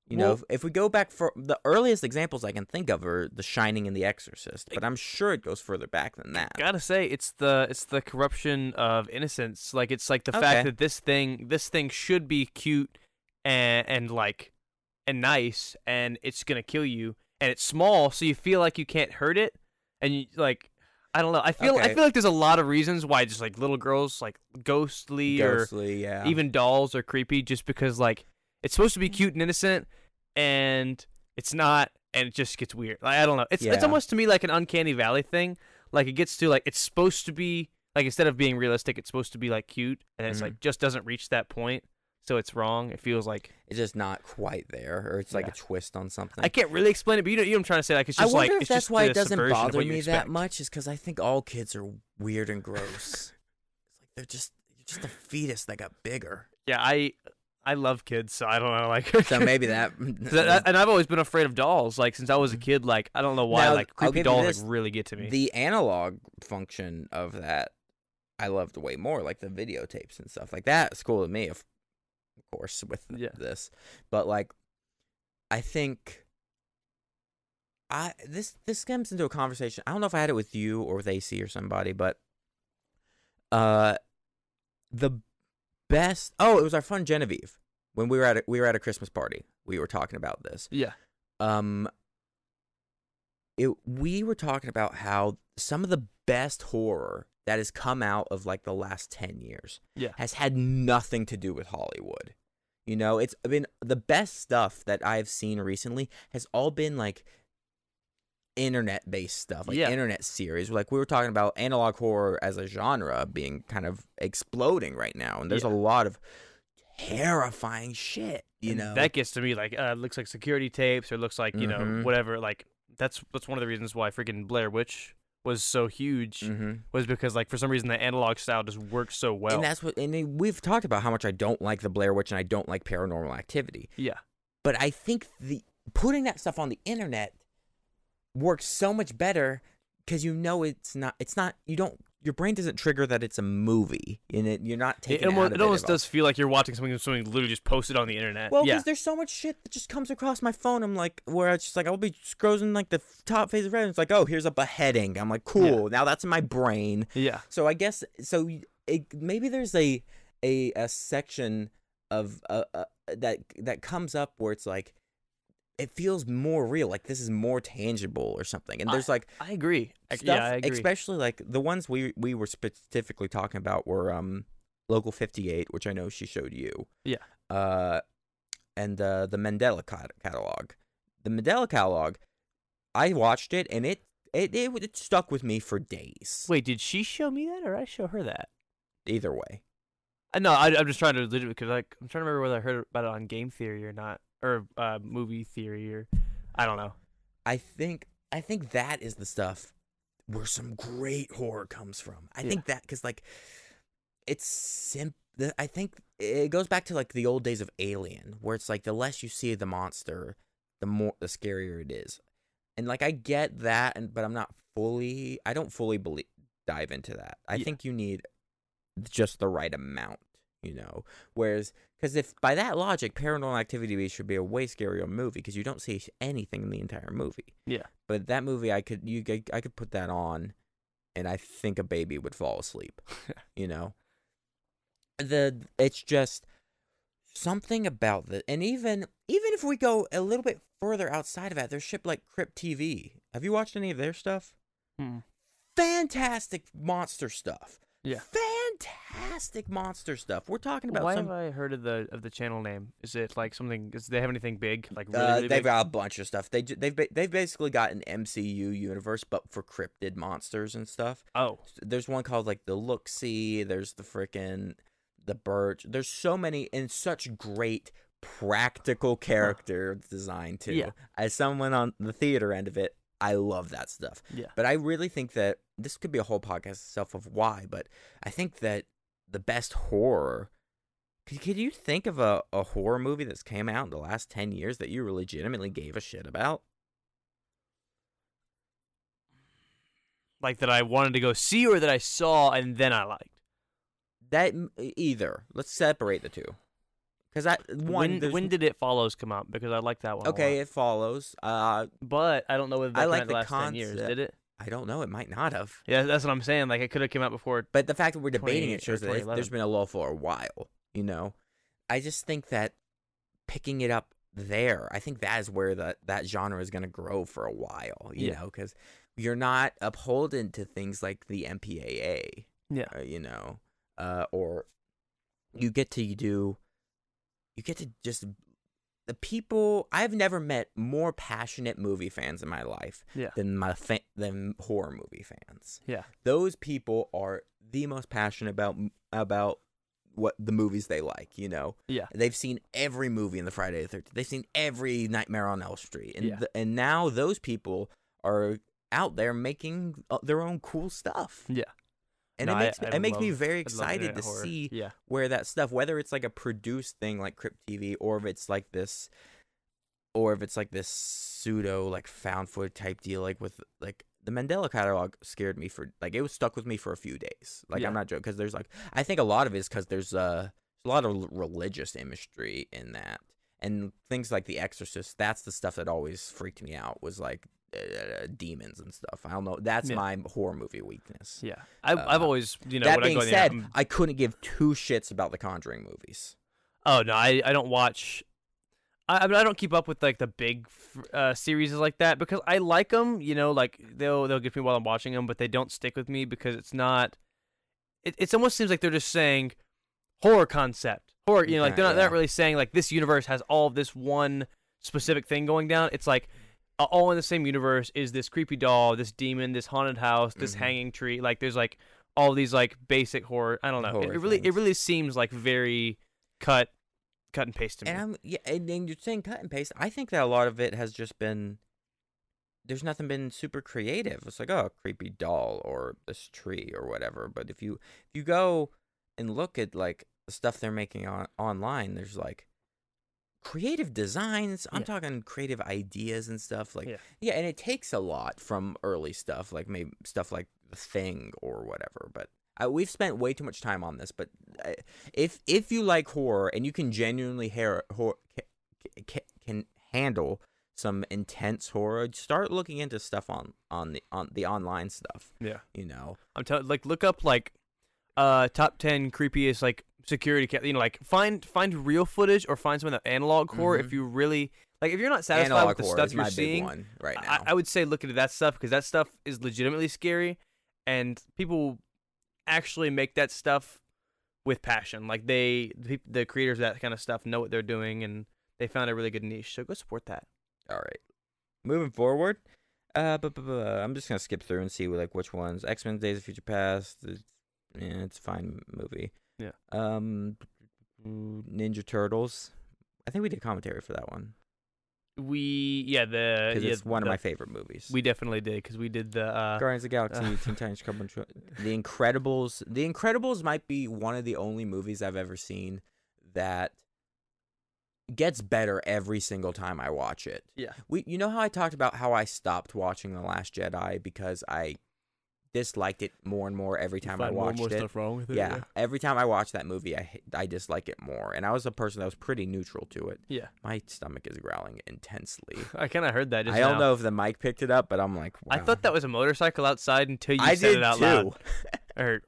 you know, Well- if, if we go back for the earliest examples I can think of are The Shining and The Exorcist, but I'm sure it goes further back than that. Gotta say, it's the it's the corruption of innocence. Like it's like the Okay. fact that this thing this thing should be cute and and like and nice, and it's gonna kill you, and it's small, so you feel like you can't hurt it, and you like. I don't know. I feel I feel like there's a lot of reasons why just like little girls like ghostly or Ghostly, yeah. even dolls are creepy just because like it's supposed to be cute and innocent and it's not and it just gets weird. Like, I don't know. It's it's almost to me like an uncanny valley thing. Like it gets to like it's supposed to be like instead of being realistic, it's supposed to be like cute and it's Mhm. like just doesn't reach that point. So it's wrong. It feels like it's just not quite there, or it's like Yeah. a twist on something. I can't really explain it, but you know, you know what I'm trying to say. Like it's I just wonder like if it's that's just why it doesn't bother me that much. Is because I think all kids are weird and gross. it's like they're just you're just a fetus that got bigger. Yeah, I I love kids, so I don't know. Like So maybe that. And I've always been afraid of dolls. Like since I was a mm. kid, like I don't know why. Now, like creepy dolls like really get to me. the analog function of that, I loved way more. Like the videotapes and stuff like that. It's cool to me, of course, with Yeah. this. But like, I think. I this this stems into a conversation. I don't know if I had it with you or with AC or somebody, but uh, the best. Oh, it was our friend Genevieve when we were at a, we were at a Christmas party. We were talking about this. yeah, Um, it we were talking about how some of the best horror that has come out of like the last ten years yeah, has had nothing to do with Hollywood. You know, it's been the best stuff that I've seen recently has all been like internet based stuff, like Yeah. internet series. Like we were talking about analog horror as a genre being kind of exploding right now, and there's Yeah. a lot of terrifying shit. You And know, that gets to me like uh, it looks like security tapes or it looks like you know Mhm. whatever. Like that's that's one of the reasons why freaking Blair Witch was so huge hmm was because like for some reason the analog style just works so well. and that's what. And we've talked about how much I don't like the Blair Witch and I don't like Paranormal Activity. yeah, but I think the putting that stuff on the internet works so much better because you know it's not it's not you don't your brain doesn't trigger that it's a movie, and it you're not It, taking almost, of it almost does feel like you're watching something something literally just posted on the internet. Well, yeah, because there's so much shit that just comes across my phone. I'm like, where it's just like I'll be scrolling like the top page of Reddit. It's like, oh, here's a beheading. I'm like, cool. Now that's in my brain. yeah, So I guess so. It, maybe there's a a a section of uh, uh, that that comes up where it's like it feels more real, like this is more tangible or something. And there's like I agree. Stuff, yeah, I agree. especially like the ones we we were specifically talking about were um local 58, which I know she showed you. Yeah. Uh, and uh, the Mandela catalog. The Mandela catalog, I watched it and it it it, it stuck with me for days. Wait, did she show me that or I show her that? Either way. Uh, no, I, I'm just trying to legit because like I'm trying to remember whether I heard about it on Game Theory or not, or uh, Movie Theory or I don't know. I think I think that is the stuff where some great horror comes from. I Yeah. think that because like it's sim. I think it goes back to like the old days of Alien, where it's like the less you see the monster, the more the scarier it is. And like I get that, and but I'm not fully. I don't fully believe dive into that. I Yeah. think you need just the right amount, you know. Whereas, because if by that logic, Paranormal Activity should be a way scarier movie because you don't see anything in the entire movie. Yeah. But that movie, I could you I could put that on, and I think a baby would fall asleep. you know. The it's just something about the and even even if we go a little bit further outside of that, there's shit like Crypt TV. Have you watched any of their stuff? Hmm. Fantastic monster stuff. Yeah. Fantastic monster stuff. We're talking about Why some. have I heard of the of the channel name? Is it like something? Does they have anything big? Like really, Uh, really they've big? got a bunch of stuff. They they've they've basically got an MCU universe, but for cryptid monsters and stuff. oh, There's one called like the Look See. There's the freaking the Birch. There's so many and such great practical character design too. Yeah. As someone on the theater end of it, I love that stuff. yeah. But I really think that this could be a whole podcast itself of why. But I think that the best horror. Could, could you think of a, a horror movie that's came out in the last 10 years that you legitimately gave a shit about? Like that I wanted to go see or that I saw and then I liked. That either. Let's separate the two. Because I one when when did It Follows come out? Because I like that one. okay it follows. Uh, but I don't know whether that I like the last ten years. concept. Did it? I don't know. It might not have. Yeah, that's what I'm saying. Like it could have come out before. But the fact that we're debating it shows that there's 2011. been a lull for a while. You know, I just think that picking it up there, I think that is where that that genre is going to grow for a while. You Yeah. know, because you're not upholden to things like the MPAA. Yeah. uh, you know, uh, or you get to do, you get to just the people. I've never met more passionate movie fans in my life Yeah. than my fa- than horror movie fans. Yeah. Those people are the most passionate about about what the movies they like. You know, Yeah. they've seen every movie in the Friday the Thirteenth. They've seen every Nightmare on Elm Street, and Yeah. and now those people are out there making uh, their own cool stuff. Yeah. And No, it I- makes me, I it makes me very excited to horror. see Yeah. where that stuff, whether it's like a produced thing like Crypt TV, or if it's like this, or if it's like this pseudo like found footage type deal, like with like the Mandela catalog scared me for like it was stuck with me for a few days. Like Yeah. I'm not joking because there's like I think a lot of it is because there's uh a lot of religious imagery in that, and things like The Exorcist. That's the stuff that always freaked me out. Was like. Uh, demons and stuff. I don't know. That's Yeah. my horror movie weakness. Yeah. I, I've Uh, always, you know, that when I being go said, internet, I'm- couldn't give two shits about the Conjuring movies. Oh no, I, I don't watch. I I, mean, I don't keep up with like the big uh, series like that because I like them. You know, like they'll they'll get me while I'm watching them, but they don't stick with me because it's not. It it almost seems like they're just saying horror concept, horror. You know, like they're not, they're not really saying like this universe has all of this one specific thing going down. It's like all in the same universe is this creepy doll, this demon, this haunted house, this Mhm. hanging tree. Like there's like all these like basic horror. I don't know. It, it really it really seems like very cut cut and paste to me. And I'm yeah, and, and you're saying cut and paste. I think that a lot of it has just been there's nothing been super creative. It's like oh, creepy doll or this tree or whatever. But if you if you go and look at like the stuff they're making on online, there's like creative designs. I'm Yeah. talking creative ideas and stuff. Like Yeah. yeah, and it takes a lot from early stuff, like maybe stuff like The Thing or whatever. But I, we've spent way too much time on this. But uh, if if you like horror and you can genuinely hair, hor- ca- ca- can handle some intense horror, start looking into stuff on on the on the online stuff. Yeah. You know, I'm telling like look up like uh top 10 creepiest like security ca- you know like find find real footage or find some of the analog core if Mhm. you really like if you're not satisfied analog with the stuff you're seeing right now. I, I would say look into that stuff because that stuff is legitimately scary and people actually make that stuff with passion like they the, the creators of that kind of stuff know what they're doing and they found a really good niche so go support that All right. Moving forward, uh, but, but, but I'm just gonna skip through and see like which ones. X Men: Days of Future Past. It's, yeah, it's a fine movie. Yeah. Um, Ninja Turtles. I think we did commentary for that one we yeah the because yeah, it's one the- of my favorite movies. we definitely did because we did the uh Guardians of the Galaxy, uh, Teen Titans, in The Incredibles. The Incredibles might be one of the only movies I've ever seen that gets better every single time I watch it. yeah We, you know how I talked about how I stopped watching The Last Jedi because I disliked it more and more every time I watched it. wrong with Yeah, every time I watch that movie, I I dislike it more, and I was a person that was pretty neutral to it. yeah My stomach is growling intensely. I kind of heard that just I don't now. know if the mic picked it up, but I'm like, I thought that was a motorcycle outside until you I said it out too. loud. I heard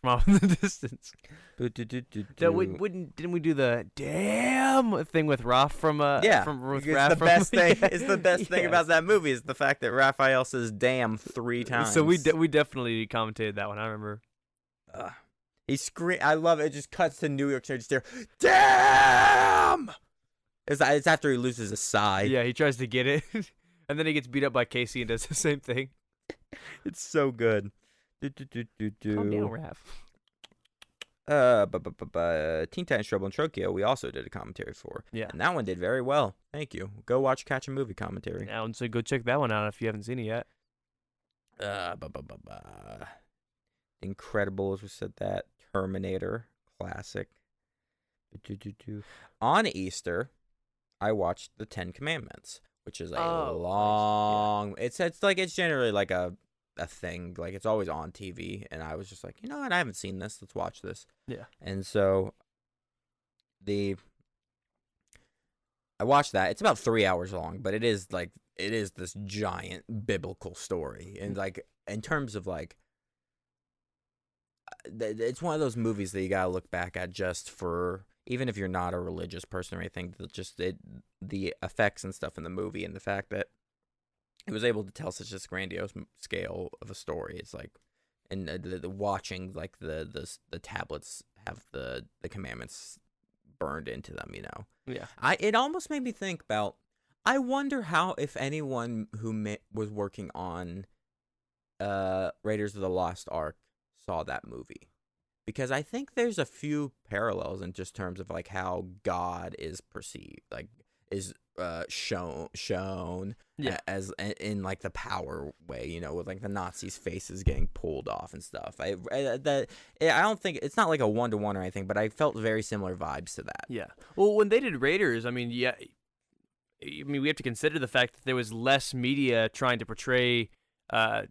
from off in the distance. That we wouldn't didn't we do the damn thing with Raph from uh yeah, from with because Raph the from- best thing is the best thing about that movie is the fact that Raphael says "damn" three times. So we de- we definitely commentated that one. I remember. Ugh. He scream. I love it. It just cuts to New York City. Just there. Damn. It's, it's after he loses a sigh. yeah, he tries to get it, and then he gets beat up by Casey and does the same thing. It's so good. Do, do, do, do, do. Calm down, Raph. Uh, bu- bu- bu- bu- Teen Titans Trouble in Tokyo. We also did a commentary for, Yeah. and that one did very well. Thank you. Go watch Catch a Movie commentary. Now, so go check that one out if you haven't seen it yet. Uh, bu- bu- bu- bu- Incredibles. We said that. Terminator. Classic. On Easter, I watched the Ten Commandments, which is a Oh, nice. Yeah. long. It's it's like it's generally like a a thing. Like it's always on TV, and I was just like, you know what? I haven't seen this. Let's watch this. Yeah. And so the I watched that. It's about three hours long, but it is like it is this giant biblical story, and like in terms of like, uh, it's one of those movies that you gotta look back at just for even if you're not a religious person or anything. Just it, the effects and stuff in the movie, and the fact that it was able to tell such a grandiose scale of a story. It's like, and uh, the, the watching like the the the tablets have the the commandments burned into them. You know. Yeah. I it almost made me think about. I wonder how if anyone who ma- was working on uh Raiders of the Lost Ark saw that movie. Because I think there's a few parallels in just terms of like how God is perceived, like is uh shown shown Yeah. as in like the power way, you know, with like the Nazis' faces getting pulled off and stuff. I I, that I don't think it's not like a one to one or anything, but I felt very similar vibes to that. Yeah. Well, when they did Raiders, I mean, yeah, I mean, we have to consider the fact that there was less media trying to portray, uh,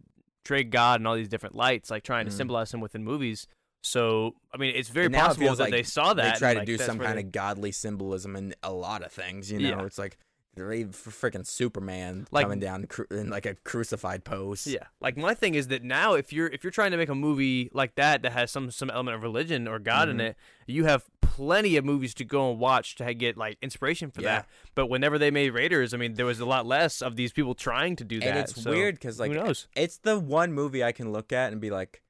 portray God in all these different lights, like trying to Mhm. symbolize him within movies. So, I mean, it's very now it possible that like they saw that. they try to like, do some kind they- of godly symbolism in a lot of things. You know, Yeah. it's like they freaking Superman Like- coming down cru- in like a crucified pose. Yeah. Like my thing is that now if you're if you're trying to make a movie like that that has some some element of religion or God in Mhm. it, you have plenty of movies to go and watch to get like inspiration for Yeah. that. But whenever they made Raiders, I mean, there was a lot less of these people trying to do that. and it's so weird because like who knows? it's the one movie I can look at and be like,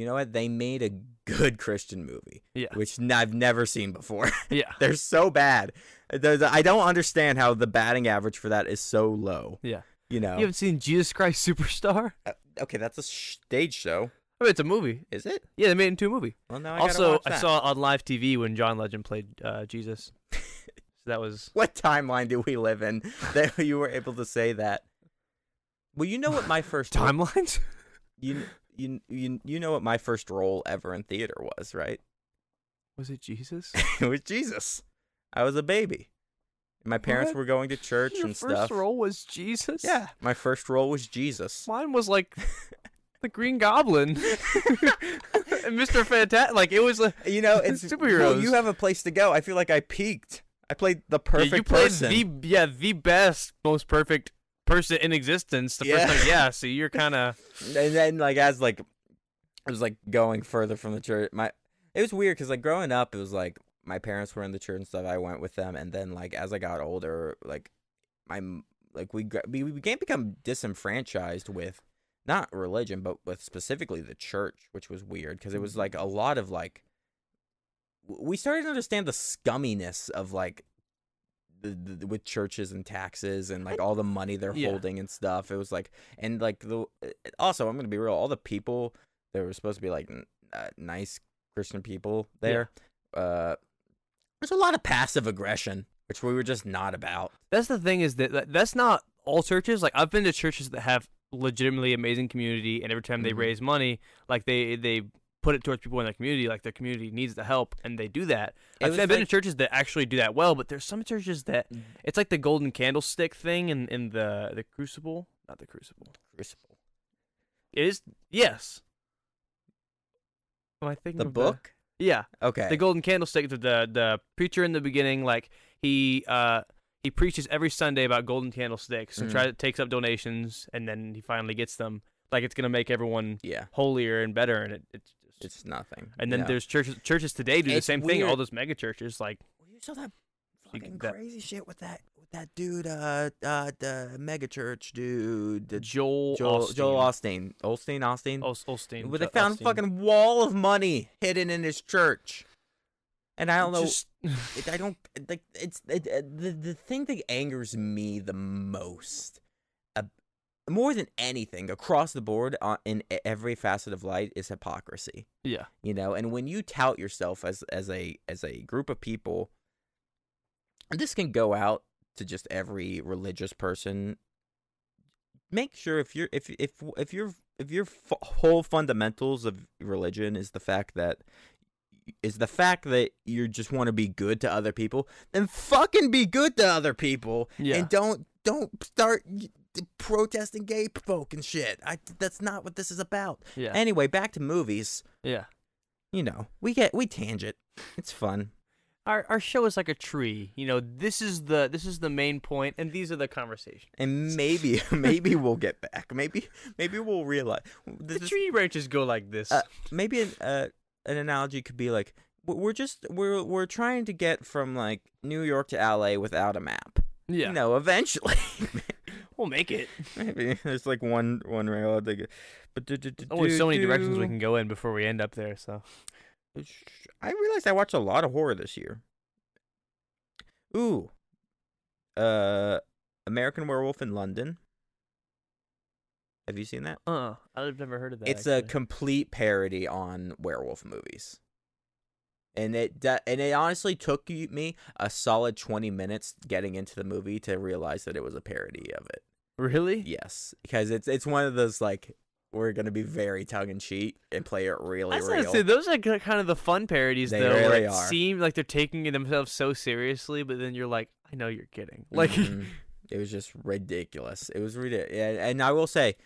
you know what? They made a good Christian movie, Yeah. which I've never seen before. Yeah. They're so bad. I don't understand how the batting average for that is so low. Yeah. You know. You haven't seen Jesus Christ Superstar? Uh, okay, that's a stage show, I mean, it's a movie. is it? Yeah, they made it into a movie. Well, now I also, I saw on live TV when John Legend played uh, Jesus. so that was What timeline do we live in that you were able to say that? Well, you know what my first timelines. you you you you know what my first role ever in theater was, right? was it Jesus? it was Jesus. I was a baby. My parents What? were going to church and stuff. Your first role was Jesus. Yeah, my first role was Jesus. Mine was like the Green Goblin and Mr. Fantastic. Like it was like You know, it's Superheroes. you have a place to go. I feel like I peaked. I played the perfect yeah, you played person. the yeah the best, most perfect person in existence. The Yeah. first time, yeah. So you're kind of and then like as like I was like going further from the church. My it was weird because like growing up, it was like my parents were in the church and stuff. I went with them, and then like as I got older, like my like we we we began to become disenfranchised with not religion, but with specifically the church, which was weird because it was mm-hmm. like a lot of like we started to understand the scumminess of like the, the with churches and taxes and like all the money they're Yeah. holding and stuff. It was like and like the also I'm gonna be real. All the people that were supposed to be like n- uh, nice Christian people there, uh, there's a lot of passive aggression, which we were just not about. that's the thing is that, that that's not all churches. Like I've been to churches that have legitimately amazing community, and every time they Mhm. raise money, like they they put it towards people in their community, like their community needs the help, and they do that. It I've, I've been like- to churches that actually do that well, but there's some churches that it's like the golden candlestick thing in in the the crucible, not the crucible. Crucible. It is yes. Am I thinking The book. yeah, Okay. the golden candlestick. The, the the preacher in the beginning, like he uh he preaches every Sunday about golden candlesticks and Mhm. tries takes up donations, and then he finally gets them. Like it's gonna make everyone yeah. holier and better, and it, it's. It's nothing. and then Yeah. there's churches churches today do the It's same thing. All those mega churches, like Well, you saw that fucking that- crazy shit with that with that dude, uh, uh, the mega church dude, the Joel Joel Osteen. Joel Osteen, Austin. Os- Osteen. Where they found Osteen. fucking wall of money hidden in his church, and I don't know. Just- it, I don't like it's it, uh, the the thing that angers me the most, more than anything across the board on, in every facet of life is hypocrisy. yeah. You know, and when you tout yourself as as a as a group of people, and this can go out to just every religious person. Make sure if you're if if if your if your f- whole fundamentals of religion is the fact that is the fact that you just want to be good to other people, then fucking be good to other people Yeah. and don't don't start protesting gay folk and shit. I that's not what this is about. Yeah. Anyway, back to movies. yeah. You know, we get we tangent. It's fun. Our our show is like a tree. You know, this is the this is the main point, and these are the conversations. And maybe maybe we'll get back. Maybe maybe we'll realize The is- tree branches go like this. uh, maybe an uh, an analogy could be like we're just we're we're trying to get from like New York to LA without a map. yeah. You know, eventually. We'll make it. maybe there's like one one railroad they get. But do, do, do, Only so many directions we can go in before we end up there. So I realized I watched a lot of horror this year. Ooh. Uh American Werewolf in London. Have you seen that? Uh, I've never heard of that. it's a complete parody on werewolf movies. And it and it honestly took me a solid 20 minutes getting into the movie to realize that it was a parody of it. Really. Yes, because it's it's one of those like we're going to be very tongue in cheek and play it really I was gonna real. say those are kind of the fun parodies They though. really are. seem like they're taking themselves so seriously, but then you're like, I know you're kidding. Like, Mhm. it was just ridiculous. It was ridiculous. And, and I will say,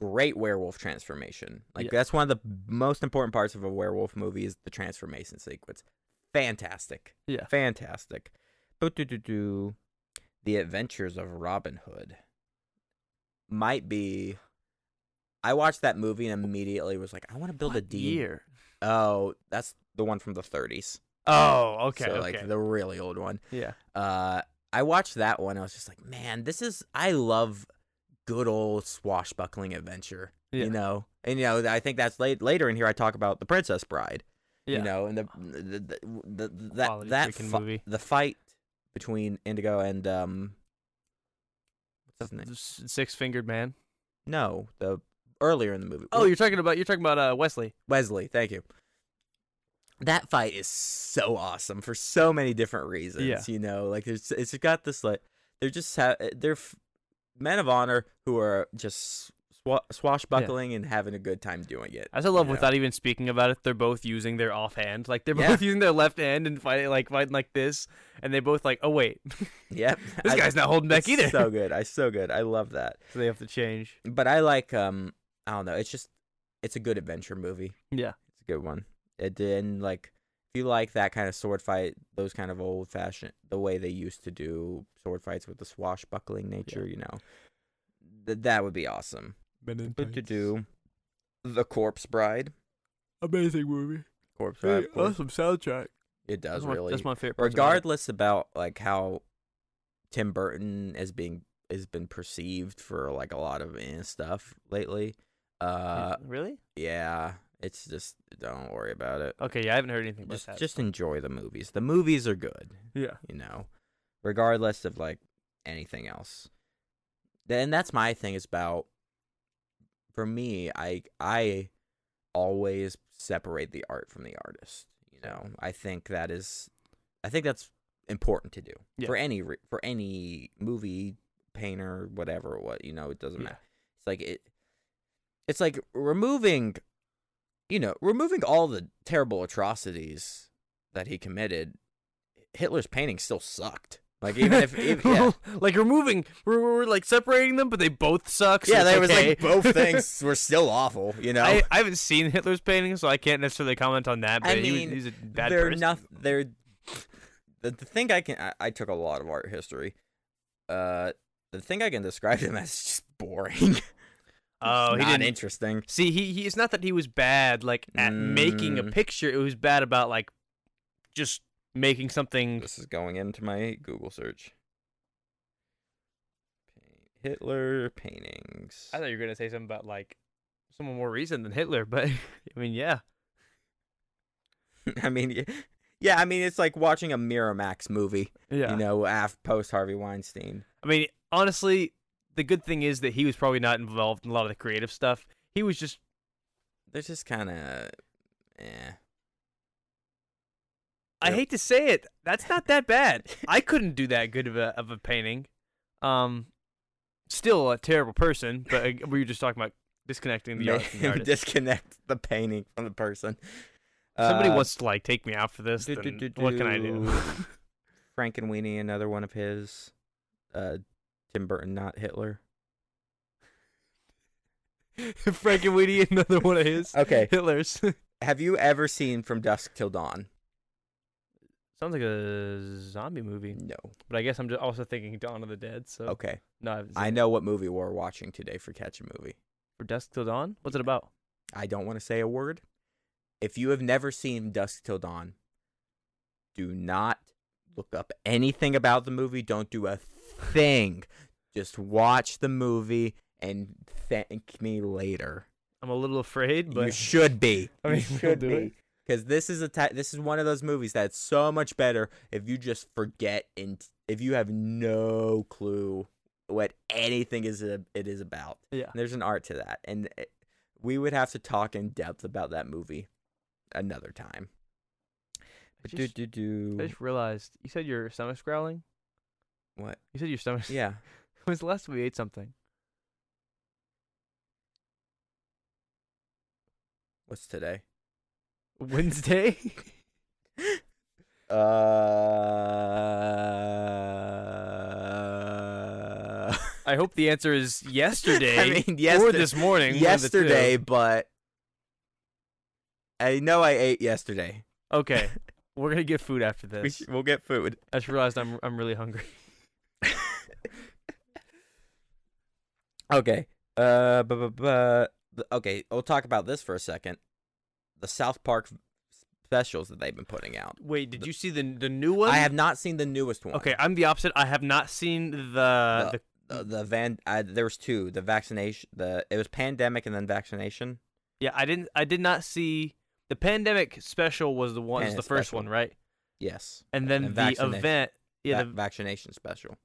great werewolf transformation. Like Yeah. that's one of the most important parts of a werewolf movie is the transformation sequence. Fantastic. Yeah. Fantastic. Boo-doo-doo-doo. The Adventures of Robin Hood might be. I watched that movie and immediately was like, I want to build a what D. year? Oh, that's the one from the 30s. Oh, okay, So okay. like the really old one yeah, uh I watched that one. I was just like, man, this is I love good old swashbuckling adventure. Yeah. You know, and you know, I think that's late later in here. I talk about the Princess Bride. yeah. You know, and the the, the, the that that fi- movie. the fight between Indigo and um, what's his The name? s- six-fingered man. No, the earlier in the movie. Oh, you're talking about you're talking about uh, Westley. Westley. Thank you. That fight is so awesome for so many different reasons. Yeah. You know, like there's it's got this like they're just ha- they're f- men of honor who are just swa- swashbuckling and having a good time doing it. As I love you know? without even speaking about it, they're both using their offhand. Like they're Yeah. both using their left hand and fighting like fighting like this, and they both like, oh wait, Yep. this I- guy's not holding back either. So good. I so good. I love that. so they have to change. But I like um I don't know. It's just it's a good adventure movie. Yeah. It's a good one. It did like if you like that kind of sword fight, those kind of old fashioned the way they used to do sword fights with the swashbuckling nature, you know. Th- that would be awesome. But to do The Corpse Bride. amazing movie. Corpse Bride. of course. awesome soundtrack. It does That's my, really. that's my favorite. parts about regardless about like how Tim Burton is being has been perceived for like a lot of eh, stuff lately. Uh really? yeah, it's just don't worry about it. Okay, yeah, I haven't heard anything about Just that. just enjoy the movies. The movies are good, yeah. you know, regardless of like anything else. Then that's my thing is about for me, I I always separate the art from the artist, you know. I think that is I think that's important to do Yeah. for any for any movie painter whatever what you know it doesn't Yeah. matter it's like it it's like removing you know removing all the terrible atrocities that he committed hitler's painting still sucked like even if, if yeah like removing, we're, we're like separating them, but they both suck. So yeah it's there was like both things were still awful you know I, I haven't seen Hitler's painting, so I can't necessarily comment on that. But I he was, he's a bad they're person. not they're the, the thing i can I, I took a lot of art history uh the thing i can describe him as is just boring Oh, he not didn't. interesting See, he, he it's not that he was bad like at making a Mm. picture. It was bad about like just making something. This is going into my Google search. Hitler paintings. I thought you were gonna say something about like someone more recent than Hitler, but I mean, yeah, I mean, yeah, I mean, it's like watching a Miramax movie, yeah. you know, af post Harvey Weinstein. I mean, honestly, the good thing is that he was probably not involved in a lot of the creative stuff. He was just They're just kind of, eh. I Yep. hate to say it, that's not that bad. I couldn't do that good of a of a painting. Um, still a terrible person, but uh, we were just talking about disconnecting the art the artist. disconnect the painting from the person. Somebody Uh, wants to like take me out for this. do, then do, do, what can I do? Frankenweenie, another one of his. Uh, Tim Burton, not Hitler. Frankenweenie, and Weenie, another one of his. Okay. Hitler's. Have you ever seen From Dusk Till Dawn? Sounds like a zombie movie, No. but I guess I'm just also thinking Dawn of the Dead. So Okay. no, I, I know what movie we're watching today for Catch a Movie. For Dusk Till Dawn, what's it about? I don't want to say a word. If you have never seen Dusk Till Dawn, do not look up anything about the movie. Don't do a thing. Just watch the movie and thank me later. I'm a little afraid, but you should be. I mean, you we'll should do be. it. Because this is a ti- this is one of those movies that's so much better if you just forget and if you have no clue what anything is a, it is about. yeah. And there's an art to that, and it, we would have to talk in depth about that movie another time. I But do just, do do. I just realized you said your stomach's growling. What? You said your stomach. Yeah. When's the last time we ate something? What's today? Wednesday. Uh. I hope the answer is yesterday. I mean, or yesterday. this morning. one of the two. yesterday, but I know I ate yesterday. Okay, we're gonna get food after We this. sh- we'll get food. I just realized I'm I'm really hungry. Okay. Uh, bu- bu- bu- okay. We'll talk about this for a second. The South Park specials that they've been putting out. Wait, did you see the the new one? I have not seen the newest one. Okay, I'm the opposite. I have not seen the, the The, the van. Uh, there was two. The vaccination. The it was pandemic and then vaccination. yeah. I didn't. I did not see the pandemic special. Was the one? Was Panda the first special. one, right? Yes. And then And the event. Yeah, Va- the, vaccination special.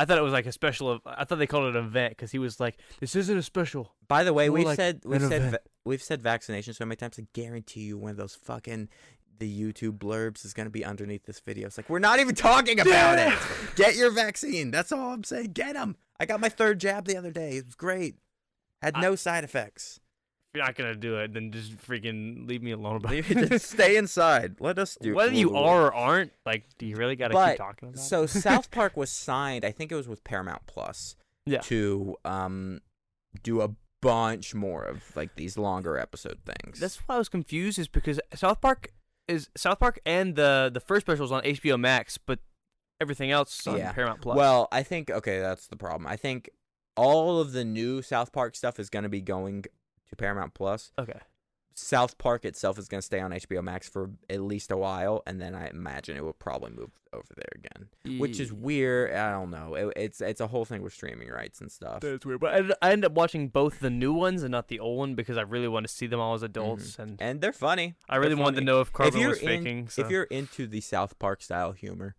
I thought it was like a special. I thought they called it an event because he was like, "This isn't a special." By the way, More we've like said we've said event. we've said vaccination so many times. I guarantee you, one of those fucking the YouTube blurbs is gonna be underneath this video. It's like we're not even talking about Yeah. it. Get your vaccine. That's all I'm saying. Get them. I got my third jab the other day. It was great. Had I- no side effects. If you're not gonna do it, then just freaking leave me alone about Leave it. stay inside. Let us do. Whether you are or aren't, like, do you really gotta But, keep talking about it? So it? South Park was signed. I think it was with Paramount Plus. Yeah. To um, do a bunch more of like these longer episode things. That's why I was confused, is because South Park is South Park and the the first special is on HBO Max, but everything else on Yeah. Paramount Plus. Well, I think okay, that's the problem. I think all of the new South Park stuff is going to be going to Paramount Plus. okay. South Park itself is going to stay on HBO Max for at least a while, and then I imagine it will probably move over there again, which is weird. I don't know. It, it's it's a whole thing with streaming rights and stuff. That's weird, but I, I end up watching both the new ones and not the old one because I really want to see them all as adults, mm-hmm. and And they're funny. I really wanted to know if If Carbon was in- faking. So. If you're into the South Park style humor,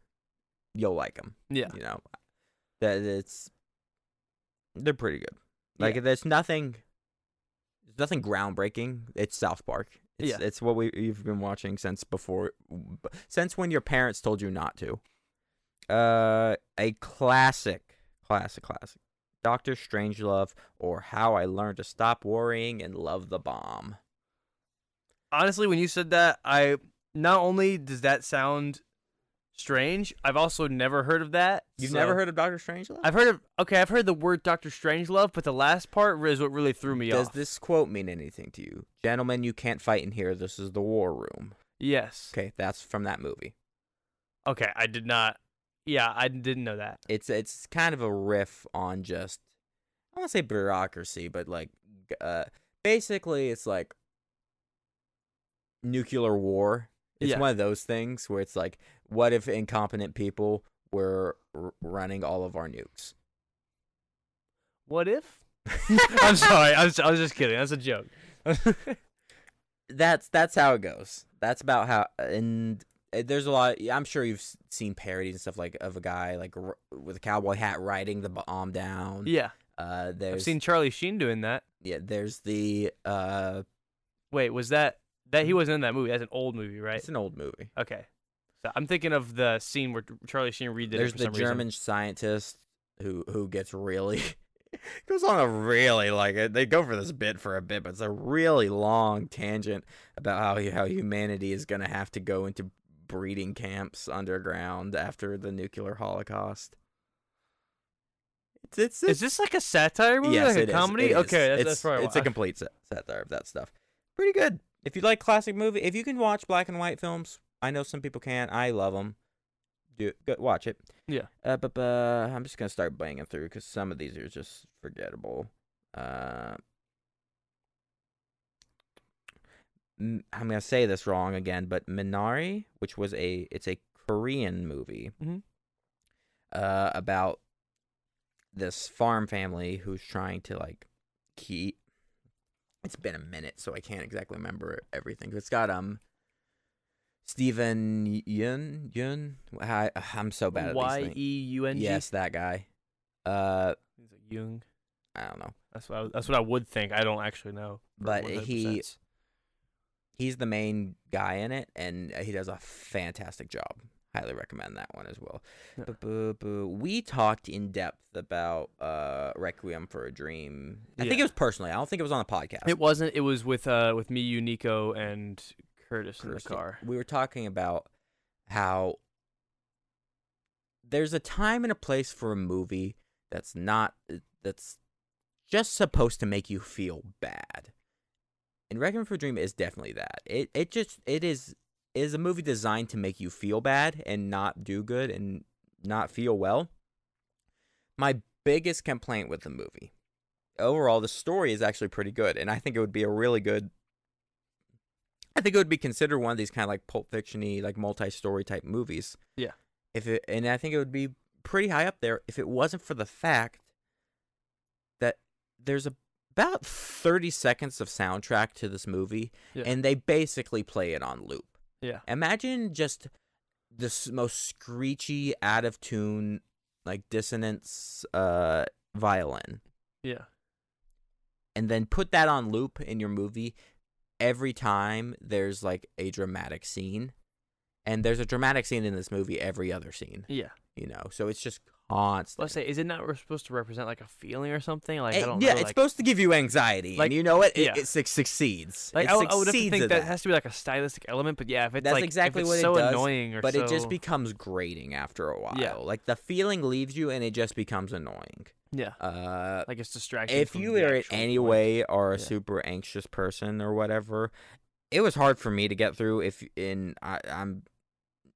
you'll like them. yeah, You know, that it's they're pretty good. Like Yeah. there's nothing, nothing groundbreaking. It's South Park. It's, Yeah. it's what we you've been watching since before, since when your parents told you not to. Uh, a classic, classic, classic. Doctor Strangelove or How I Learned to Stop Worrying and Love the Bomb. honestly, when you said that, I not only does that sound strange, I've also never heard of that. You've so- never heard of Doctor Strangelove? I've heard of okay, I've heard the word Doctor Strangelove, but the last part is what really threw me Does off. Does this quote mean anything to you? Gentlemen, you can't fight in here. This is the war room. Yes. Okay, that's from that movie. Okay, I did not. Yeah, I didn't know that. It's it's kind of a riff on just I don't want to say bureaucracy, but like uh basically it's like nuclear war. It's Yeah. one of those things where it's like what if incompetent people were r- running all of our nukes? What if? I'm sorry. I was, I was just kidding. That's a joke. that's that's how it goes. That's about how and uh, there's a lot. I'm sure you've seen parodies and stuff like of a guy like r- with a cowboy hat riding the bomb down. yeah, Uh, there's I've seen Charlie Sheen doing that. yeah. There's the uh. Wait, was that that he wasn't in that movie? That's an old movie, right? It's an old movie. Okay. So I'm thinking of the scene where Charlie Sheen redid There's it the German reason. scientist who who gets really goes on a really like uh, they go for this bit for a bit, but it's a really long tangent about how how humanity is gonna have to go into breeding camps underground after the nuclear holocaust. It's it's, Is this like a satire movie, yes, like it a is, comedy? is. Okay, that's, it's, that's probably it's a complete sa- satire of that stuff. Pretty good. If you like classic movie, if you can watch black and white films, I know some people can't. I love them. Do go, watch it. Yeah. Uh, but uh, I'm just gonna start banging through because some of these are just forgettable. Uh, I'm gonna say this wrong again, but Minari, which was a it's a Korean movie Mhm. uh, about this farm family who's trying to like keep. It's been a minute, so I can't exactly remember everything. It's got um. Steven Yeun Yeun. I, I'm so bad at Y these things. E U N G. Yes, that guy. Uh, He's like Jung. I don't know. That's what I, that's what I would think. I don't actually know. for But 100%. he- He's the main guy in it, and he does a fantastic job. Highly recommend that one as well. Yeah. We talked in depth about uh, Requiem for a Dream. I think it was personally. I don't think it was on a podcast. It wasn't. It was with uh with me, you, Nico, and Curtis in the car. We were talking about how there's a time and a place for a movie that's not that's just supposed to make you feel bad. And Requiem for a Dream is definitely that. It it just it is is a movie designed to make you feel bad and not do good and not feel well. My biggest complaint with the movie. Overall, the story is actually pretty good, and I think it would be a really good I think it would be considered one of these kind of like Pulp Fiction-y, like multi-story type movies. Yeah. If it, and I think it would be pretty high up there if it wasn't for the fact that there's a, about 30 seconds of soundtrack to this movie, Yeah. and they basically play it on loop. Yeah. Imagine just this most screechy, out of tune, like dissonance, uh, violin Yeah. and then put that on loop in your movie every time there's like a dramatic scene. And there's a dramatic scene in this movie every other scene, Yeah. you know. So it's just Let's say, is it not supposed to represent like a feeling or something? Like It- I don't yeah, know. it's like, supposed to give you anxiety, like, and you know what? It, yeah. it, suc- succeeds. like it I, would- I would have to think at that has to be like a stylistic element. But yeah, if it's That's like exactly what it so does, annoying or but it just becomes grating after a while. Yeah. Like the feeling leaves you, and it just becomes annoying. yeah, Uh, like it's distracting. if you are in any point. way are a Yeah. super anxious person or whatever, it was hard for me to get through. If in I, I'm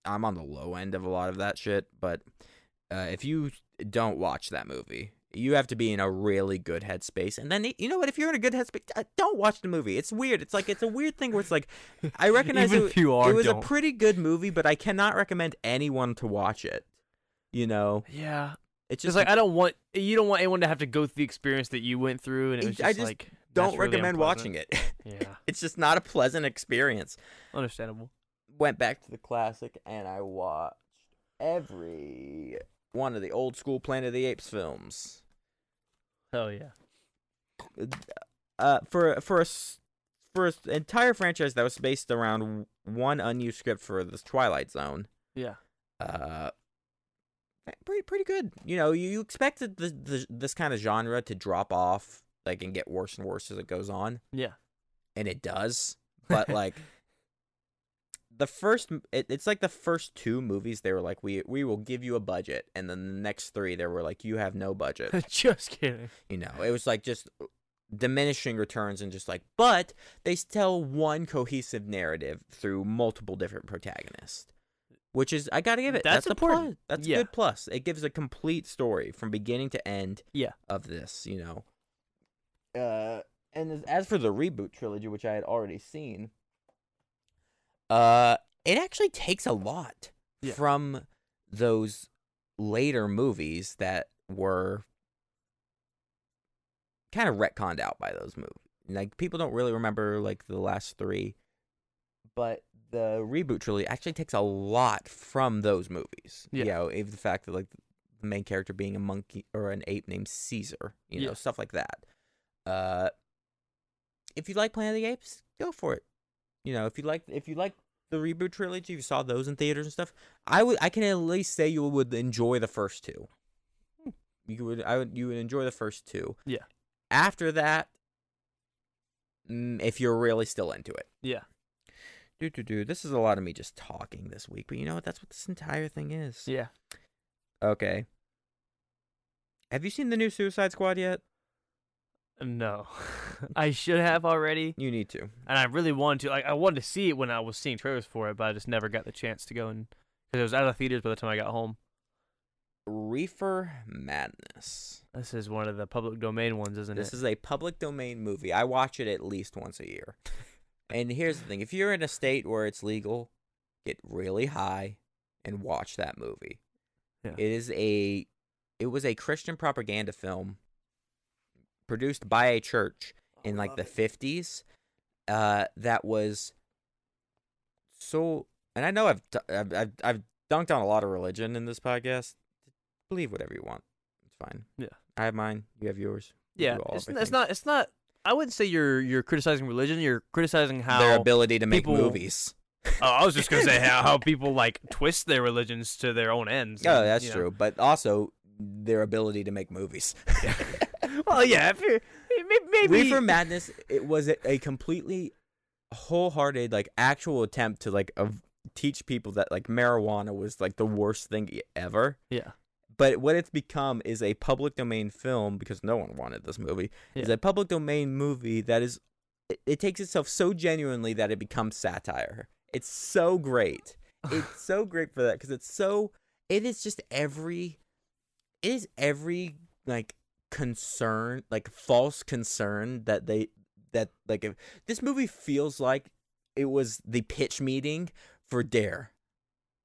I'm on the low end of a lot of that shit, but uh, if you don't watch that movie. You have to be in a really good headspace, and then you know what? If you're in a good headspace, uh, don't watch the movie. It's weird. It's like it's a weird thing where it's like, I recognize it, are, it was don't. a pretty good movie, but I cannot recommend anyone to watch it. You know, yeah, it's just just like I don't want you don't want anyone to have to go through the experience that you went through, and it was I just, just like don't really recommend unpleasant. watching it. Yeah, it's just not a pleasant experience. understandable. Went back to the classic and I watched every one of the old school Planet of the Apes films. Hell yeah. Uh, for for a for an entire franchise that was based around one unused script for the Twilight Zone. Yeah. Uh, pretty pretty good. You know, you, you expected the, the this kind of genre to drop off, like and get worse and worse as it goes on. Yeah. and it does but like the first it, it's like the first two movies they were like we we will give you a budget and then the next three they were like you have no budget just kidding. you know it was like just diminishing returns and just like but they tell one cohesive narrative through multiple different protagonists which is i gotta give it That's that's, a important. plus that's Yeah. a good plus it gives a complete story from beginning to end Yeah. of this you know uh and as for the reboot trilogy which i had already seen uh it actually takes a lot Yeah. from those later movies that were kind of retconned out by those movies like people don't really remember like the last three but the reboot trilogy actually takes a lot from those movies Yeah. you know even the fact that like the main character being a monkey or an ape named caesar you know Yeah. stuff like that uh if you like planet of the apes go for it you know if you like if you like the reboot trilogy if you saw those in theaters and stuff i would i can at least say you would enjoy the first two. You would i would you would enjoy the first two. Yeah. after that mm, if you're really still into it. Yeah. do do do this is a lot of me just talking this week but you know what? That's what this entire thing is. Yeah. okay. Have you seen the new suicide squad yet No. I should have already. you need to And I really wanted to. Like, I wanted to see it when I was seeing trailers for it, but I just never got the chance to go and because it was out of theaters by the time I got home. reefer madness This is one of the public domain ones, isn't it? This it? is a public domain movie. I watch it at least once a year. and here's the thing if you're in a state where it's legal, get really high and watch that movie. Yeah. It is a it was a Christian propaganda film produced by a church in like the 50s uh that was so and I know I've I've I've, I've dunked on a lot of religion in this podcast. Believe whatever you want. It's fine. Yeah. I have mine, you have yours. We yeah, it's, of n- our it's not. It's not. I wouldn't say you're you're criticizing religion. You're criticizing how. their ability to make people- movies. oh, I was just gonna say how, how people like twist their religions to their own ends. Oh, and, that's you know. true. But also their ability to make movies. well, yeah, if you're maybe Reefer Madness, it was a, completely wholehearted, like actual attempt to like of teach people that like marijuana was like the worst thing ever. yeah, But what it's become is a public domain film because no one wanted this movie. Yeah. Is a public domain movie that is it, it takes itself so genuinely that it becomes satire. It's so great. It's so great for that because it's so it is just every it is every like concern like false concern that they that like if this movie feels like it was the pitch meeting for dare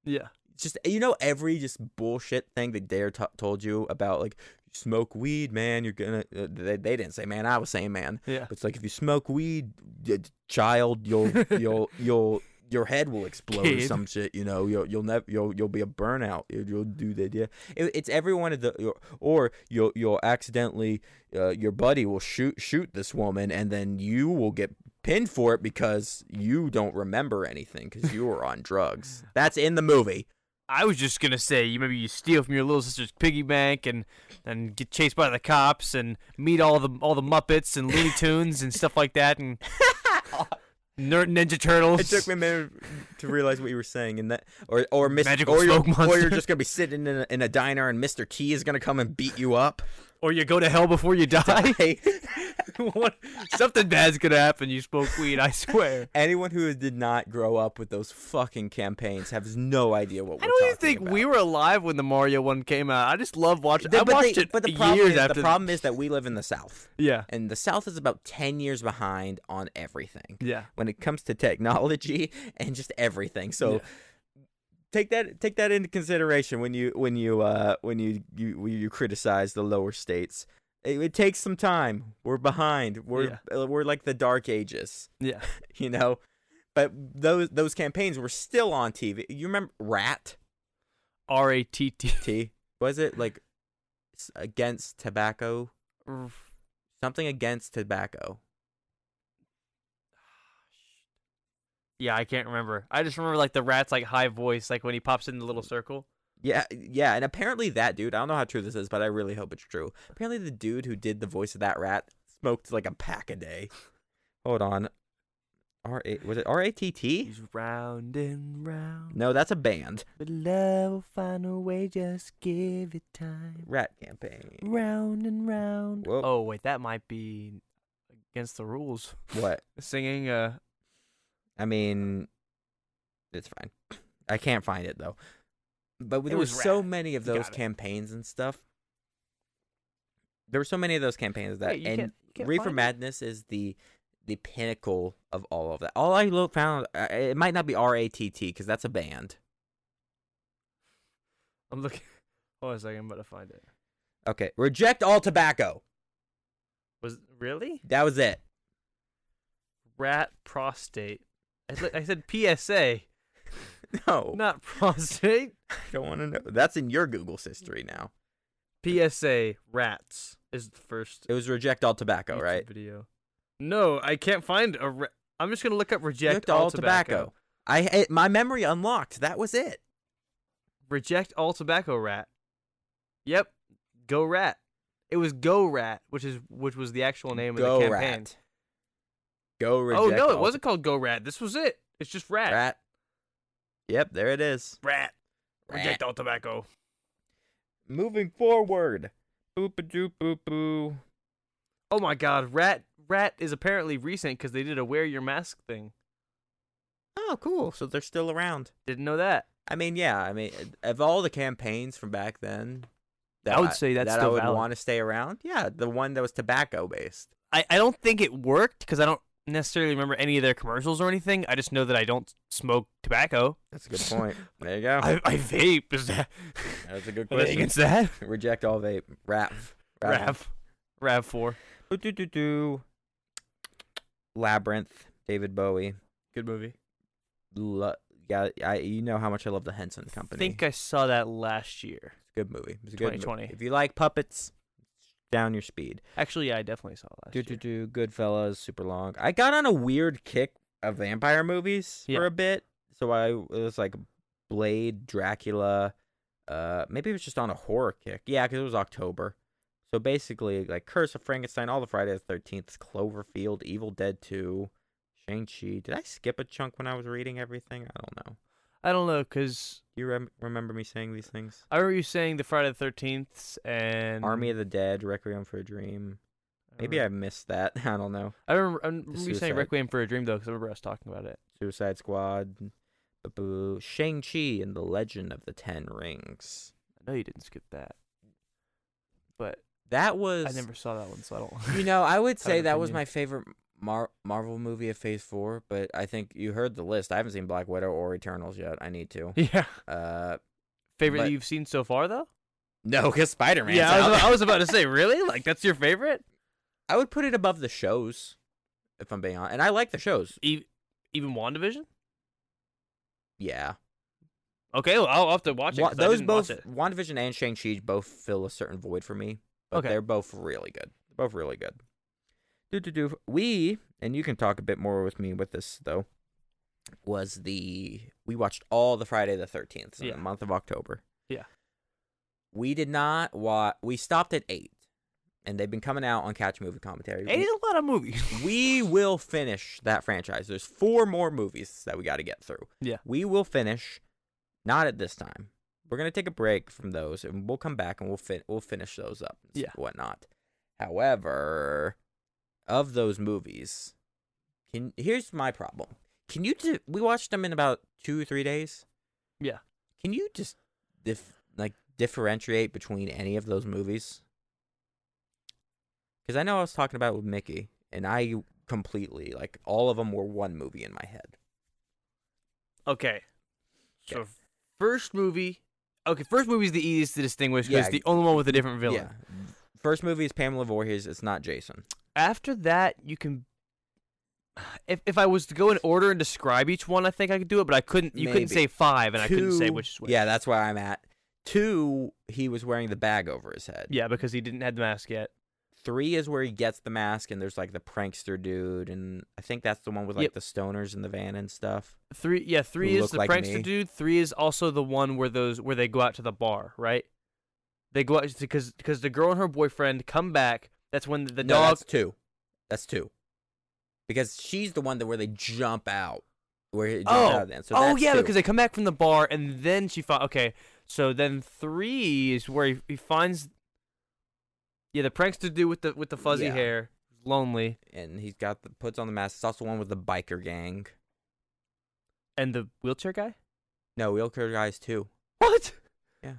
yeah, just you know every just bullshit thing that Dare t- told you about like smoke weed, man. You're gonna. Uh, they, they didn't say man. I was saying man. yeah. But it's like if you smoke weed, child, you'll you'll you'll your head will explode or some shit. You know, you'll you'll never you'll you'll be a burnout. You'll, you'll do that. Yeah, it, it's every one of the or you'll you'll accidentally uh, your buddy will shoot shoot this woman and then you will get pinned for it because you don't remember anything because you were on drugs. That's in the movie. I was just gonna say you maybe you steal from your little sister's piggy bank and and get chased by the cops and meet all the all the Muppets and Looney Tunes and stuff like that and Ner- Ninja Turtles. It took me a minute to realize what you were saying, and that, or or Mr. Magical or, you're, or you're just gonna be sitting in a, in a diner, and Mr. T is gonna come and beat you up. Or you go to hell before you die. What? Something bad's gonna happen. You smoke weed. I swear. anyone who did not grow up with those fucking campaigns has no idea what we're I don't even think about. we were alive when the Mario one came out. I just love watching. I watched they- it but the problem years is, after. the problem is that we live in the South, yeah, and the South is about ten years behind on everything. yeah. when it comes to technology and just everything. So Yeah. Take that take that into consideration when you when you uh when you you when you criticize the lower states. It, it takes some time. We're behind. We're uh, we're like the dark ages, Yeah. you know. But those those campaigns were still on TV. You remember Rat R A T T. T? Was it like against tobacco? Something against tobacco. Yeah, I can't remember. I just remember like the rat's like high voice, like when he pops in the little circle. Yeah, yeah, and apparently that dude, I don't know how true this is, but I really hope it's true. Apparently the dude who did the voice of that rat smoked like a pack a day. Hold on. R A was it R A T T? He's round and round, No, that's a band. but love will find a way. Just give it time. Rat campaign. Round and round. Whoa. Oh wait, that might be against the rules. What? Singing uh I mean it's fine. I can't find it though. But there were so many of those campaigns and stuff. There were so many of those campaigns that you and can't- can't Reefer? Madness is the the pinnacle of all of that. All I found uh, it might not be R A T T because that's a band. I'm looking. Hold on a second, I'm about to find it. Okay, reject all tobacco. Was really That was it. rat prostate? I, I said PSA, No, not prostate. I don't want to know. That's in your Google's history now. PSA rats is the first It was reject all tobacco, YouTube right? video. No, I can't find a. Ra- I'm just gonna look up reject, Reject all, tobacco. I it, my memory unlocked. That was it. Reject all tobacco rat. Yep, go rat. It was go rat, which is which was the actual name Go of the campaign. rat. Go reject. Oh no, it wasn't called go rat. This was it. It's just rat. rat. Yep, there it is. Rat. Rat. Reject all tobacco. Moving forward. Boop a doop boop boo. Oh my god, rat rat is apparently recent because they did a wear your mask thing. Oh, cool. So they're still around. Didn't know that. I mean, yeah. I mean, of all the campaigns from back then, that I would say that's that I would valid. want to stay around. Yeah, the one that was tobacco based. I, I don't think it worked because I don't necessarily remember any of their commercials or anything. I just know that I don't smoke tobacco. That's a good point. there you go. I, I vape. Is that That's a good are they question. against that? Reject all vape. Rav. Rav. Rav four. Do do do do. Labyrinth. David Bowie. Good movie. Lo- yeah, I you know how much I love the Henson Company. I think I saw that last year. it's a good movie. It's a good movie. 2020. If you like puppets, down your speed. Actually, yeah, I definitely saw it last Do do year. do. Goodfellas. Super long. I got on a weird kick of vampire movies Yeah. for a bit. So I it was like Blade, Dracula. Uh, maybe it was just on a horror kick. Yeah, because it was October. So basically, like Curse of Frankenstein, all the Friday the Thirteenth, Cloverfield, Evil Dead Two, Shang Chi. Did I skip a chunk when I was reading everything? I don't know. I don't know because you rem- remember me saying these things? I remember you saying the Friday the Thirteenth and Army of the Dead, Requiem for a Dream. Maybe I missed that. I don't know. I remember, I remember you saying Requiem for a Dream though because I remember us talking about it. Suicide Squad, Shang Chi and the Legend of the Ten Rings. I know you didn't skip that, but That was. I never saw that one, so I don't. You know, I would say that was my favorite Mar- Marvel movie of Phase Four, but I think you heard the list. I haven't seen Black Widow or Eternals yet. I need to. yeah. Uh, Favorite But- that you've seen so far though? no, because Spider Man. yeah, I was, I was about to say, really? Like that's your favorite? I would put it above the shows, if I'm being honest. And I like the shows. E- even WandaVision? Yeah, Okay, well, I'll have to watch it. Wa- those both, it. WandaVision and Shang Chi, both fill a certain void for me. But Okay. they're both really good. They're Both really good. Do do do. We and you can talk a bit more with me with this though. Was the we watched all the Friday the Thirteenth in Yeah. the month of October. Yeah. We did not watch. We stopped at eight, and they've been coming out on Catch Movie Commentary. Eight is a lot of movies. we will finish that franchise. There's four more movies that we got to get through. Yeah. We will finish. Not at this time. We're gonna take a break from those, and we'll come back and we'll fin- we'll finish those up. Yeah. Whatnot. However, of those movies, can here's my problem. Can you? Di- we watched them in about two or three days. Yeah. Can you just dif- like differentiate between any of those movies? Because I know I was talking about it with Mickey, and I completely like all of them were one movie in my head. Okay. So Okay. first movie. Okay, first movie is the easiest to distinguish because Yeah. the only one with a different villain. Yeah. First movie is Pamela Voorhees. It's not Jason. After that, you can. If if I was to go in order and describe each one, I think I could do it, but I couldn't. You couldn't say five, and I couldn't say which is which. Yeah, that's where I'm at. Two, he was wearing the bag over his head. Yeah, because he didn't have the mask yet. Three is where he gets the mask, and there's like the prankster dude, and I think that's the one with like Yep. the stoners in the van and stuff. Three, yeah, three is look the like prankster me. dude. Three is also the one where those where they go out to the bar, right? They go out because because the girl and her boyfriend come back. That's when the, no, dog. That's two. That's two. Because she's the one that where they jump out, where he jumps Oh, out. Then. So oh yeah, two. because they come back from the bar and then she finds. Okay, so then three is where he, he finds. Yeah, the prankster do with the with the fuzzy Yeah. hair, lonely, and he's got the puts on the mask. It's also one with the biker gang. and the wheelchair guy. No, wheelchair guys too. What? Yeah.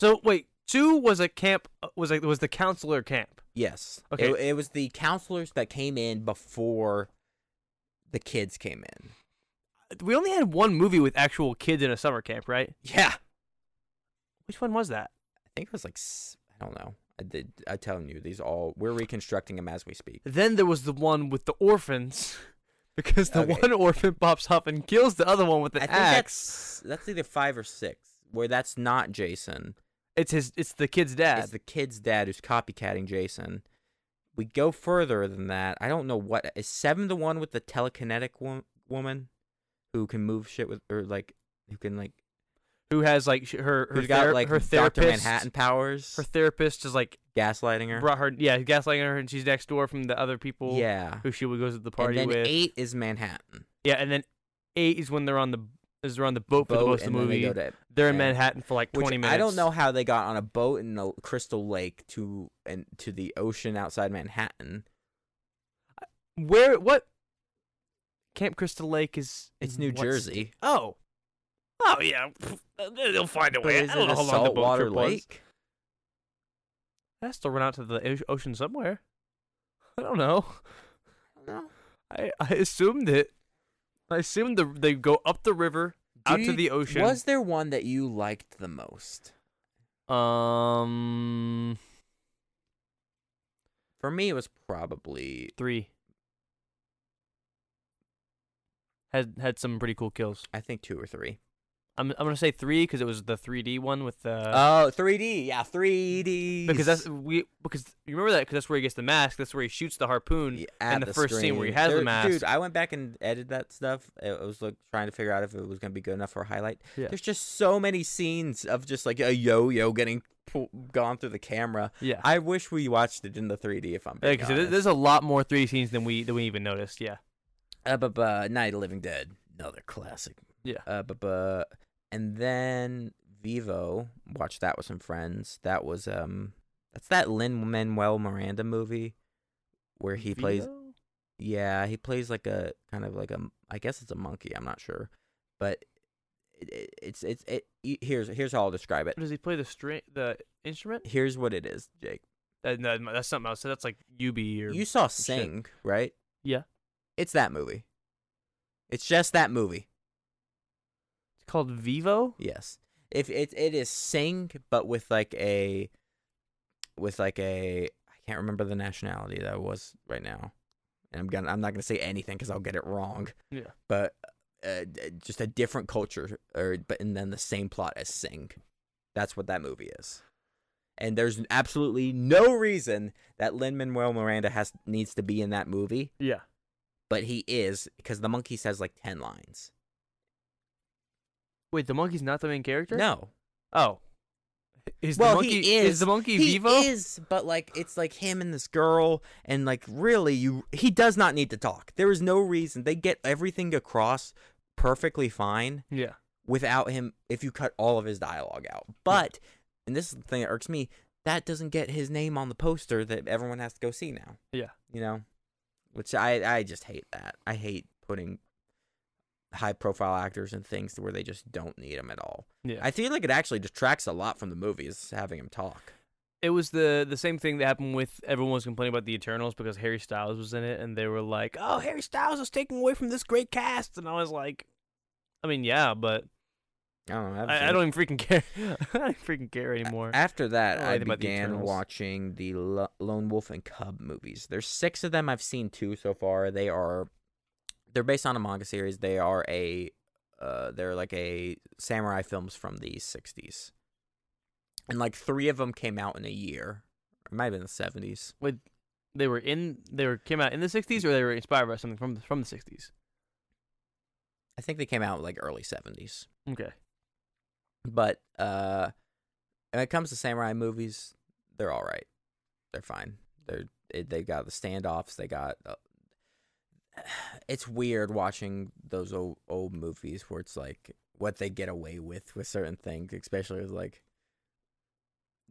So wait, two was a camp. uh, Was like was the counselor camp. Yes. Okay. It, it was the counselors that came in before the kids came in. We only had one movie with actual kids in a summer camp, right? Yeah. Which one was that? I think it was like I don't know. I did. I'm telling you, these all we're reconstructing them as we speak. Then there was the one with the orphans, because the Okay. one orphan pops up and kills the other one with an I think axe. that's that's either five or six. Where that's not Jason. It's his. It's the kid's dad. It's the kid's dad who's copycatting Jason. We go further than that. I don't know what is seven the one with the telekinetic wo- woman who can move shit with or like who can like who has like sh- her her, who's got thera- like her therapist. Manhattan powers, Her therapist is like gaslighting her. brought her. Yeah, gaslighting her, and she's next door from the other people. yeah, who she goes to the and party then with. eight is Manhattan. Yeah, and then eight is when they're on the is they're on the boat for the Boat, most of the movie. They to, they're in yeah. Manhattan for like which twenty minutes. I don't know how they got on a boat in the Crystal Lake to and to the ocean outside Manhattan. where what. Camp Crystal Lake is. It's New Jersey. Oh. Oh yeah, they'll find a But way. is I don't know a how long the boat trip lake? It has to run out to the ocean somewhere. I don't know. No. I I assumed it. I assumed the they go up the river out to you- the ocean. Was there one that you liked the most? um For me, it was probably three. Had had some pretty cool kills. I think two or three. I'm I'm gonna say three because it was the 3D one with the. Oh, 3D. Yeah, 3D. because that's we because you remember that because that's where he gets the mask. That's where he shoots the harpoon. at the first scene where he screen. has the mask. Dude, I went back and edited that stuff. I was like trying to figure out if it was gonna be good enough for a highlight. Yeah. There's just so many scenes of just like a yo-yo getting pull- gone through the camera. Yeah. I wish we watched it in the 3D. If I'm being Because honest. there's a lot more 3D scenes than we than we even noticed. Yeah. Uh, but, but Night of the Living Dead, another classic. Yeah. Uh, but, but and then Vivo, watched that with some friends. That was um, that's that Lin Manuel Miranda movie where he plays. Yeah, he plays like a kind of like a. I guess it's a monkey. I'm not sure, but it, it, it's it's it. Here's here's how I'll describe it. Does he play the string the instrument? Here's what it is, Jake. Uh, no, that's something else. So that's like Yubi or You saw shit. Sing, right? Yeah. It's that movie. It's just that movie. Called Vivo. Yes. If it it is Sing, but with like a, with like a, I can't remember the nationality that was right now, and I'm gonna I'm not gonna say anything because I'll get it wrong. Yeah. But uh, just a different culture, or but and then the same plot as Sing. That's what that movie is. And there's absolutely no reason that Lin Manuel Miranda has needs to be in that movie, Yeah. but he is because the monkey says like ten lines. Wait, the monkey's not the main character? No. Oh. Is well, the monkey he is. Is the monkey he Vivo? is, but like it's like him and this girl, and like really, you he does not need to talk. There is no reason they get everything across perfectly fine Yeah. without him. If you cut all of his dialogue out, but and this is the thing that irks me, that doesn't get his name on the poster that everyone has to go see now. Yeah. You know, which I I just hate that. I hate putting high profile actors and things where they just don't need them at all. Yeah. I feel like it actually detracts a lot from the movies having him talk. it was the the same thing that happened with everyone was complaining about the Eternals because Harry Styles was in it and they were like, "Oh, Harry Styles is taking away from this great cast." And I was like, I mean, yeah, but I don't know. I, I don't even freaking care. I don't freaking care anymore. After that, I I about the began watching the Lo- Lone Wolf and Cub movies. There's six of them. I've seen two so far. They are, they're based on a manga series. They are a, uh, they're like a samurai films from the '60s, and like three of them came out in a year. It might have been the '70s. Wait, they were in they were came out in the 60s or they were inspired by something from the, from the 60s. I think they came out like early '70s. Okay. But uh, when it comes to samurai movies, they're all right. They're fine. They're they got the standoffs. They got. It's weird watching those old old movies where it's like what they get away with with certain things, especially with like.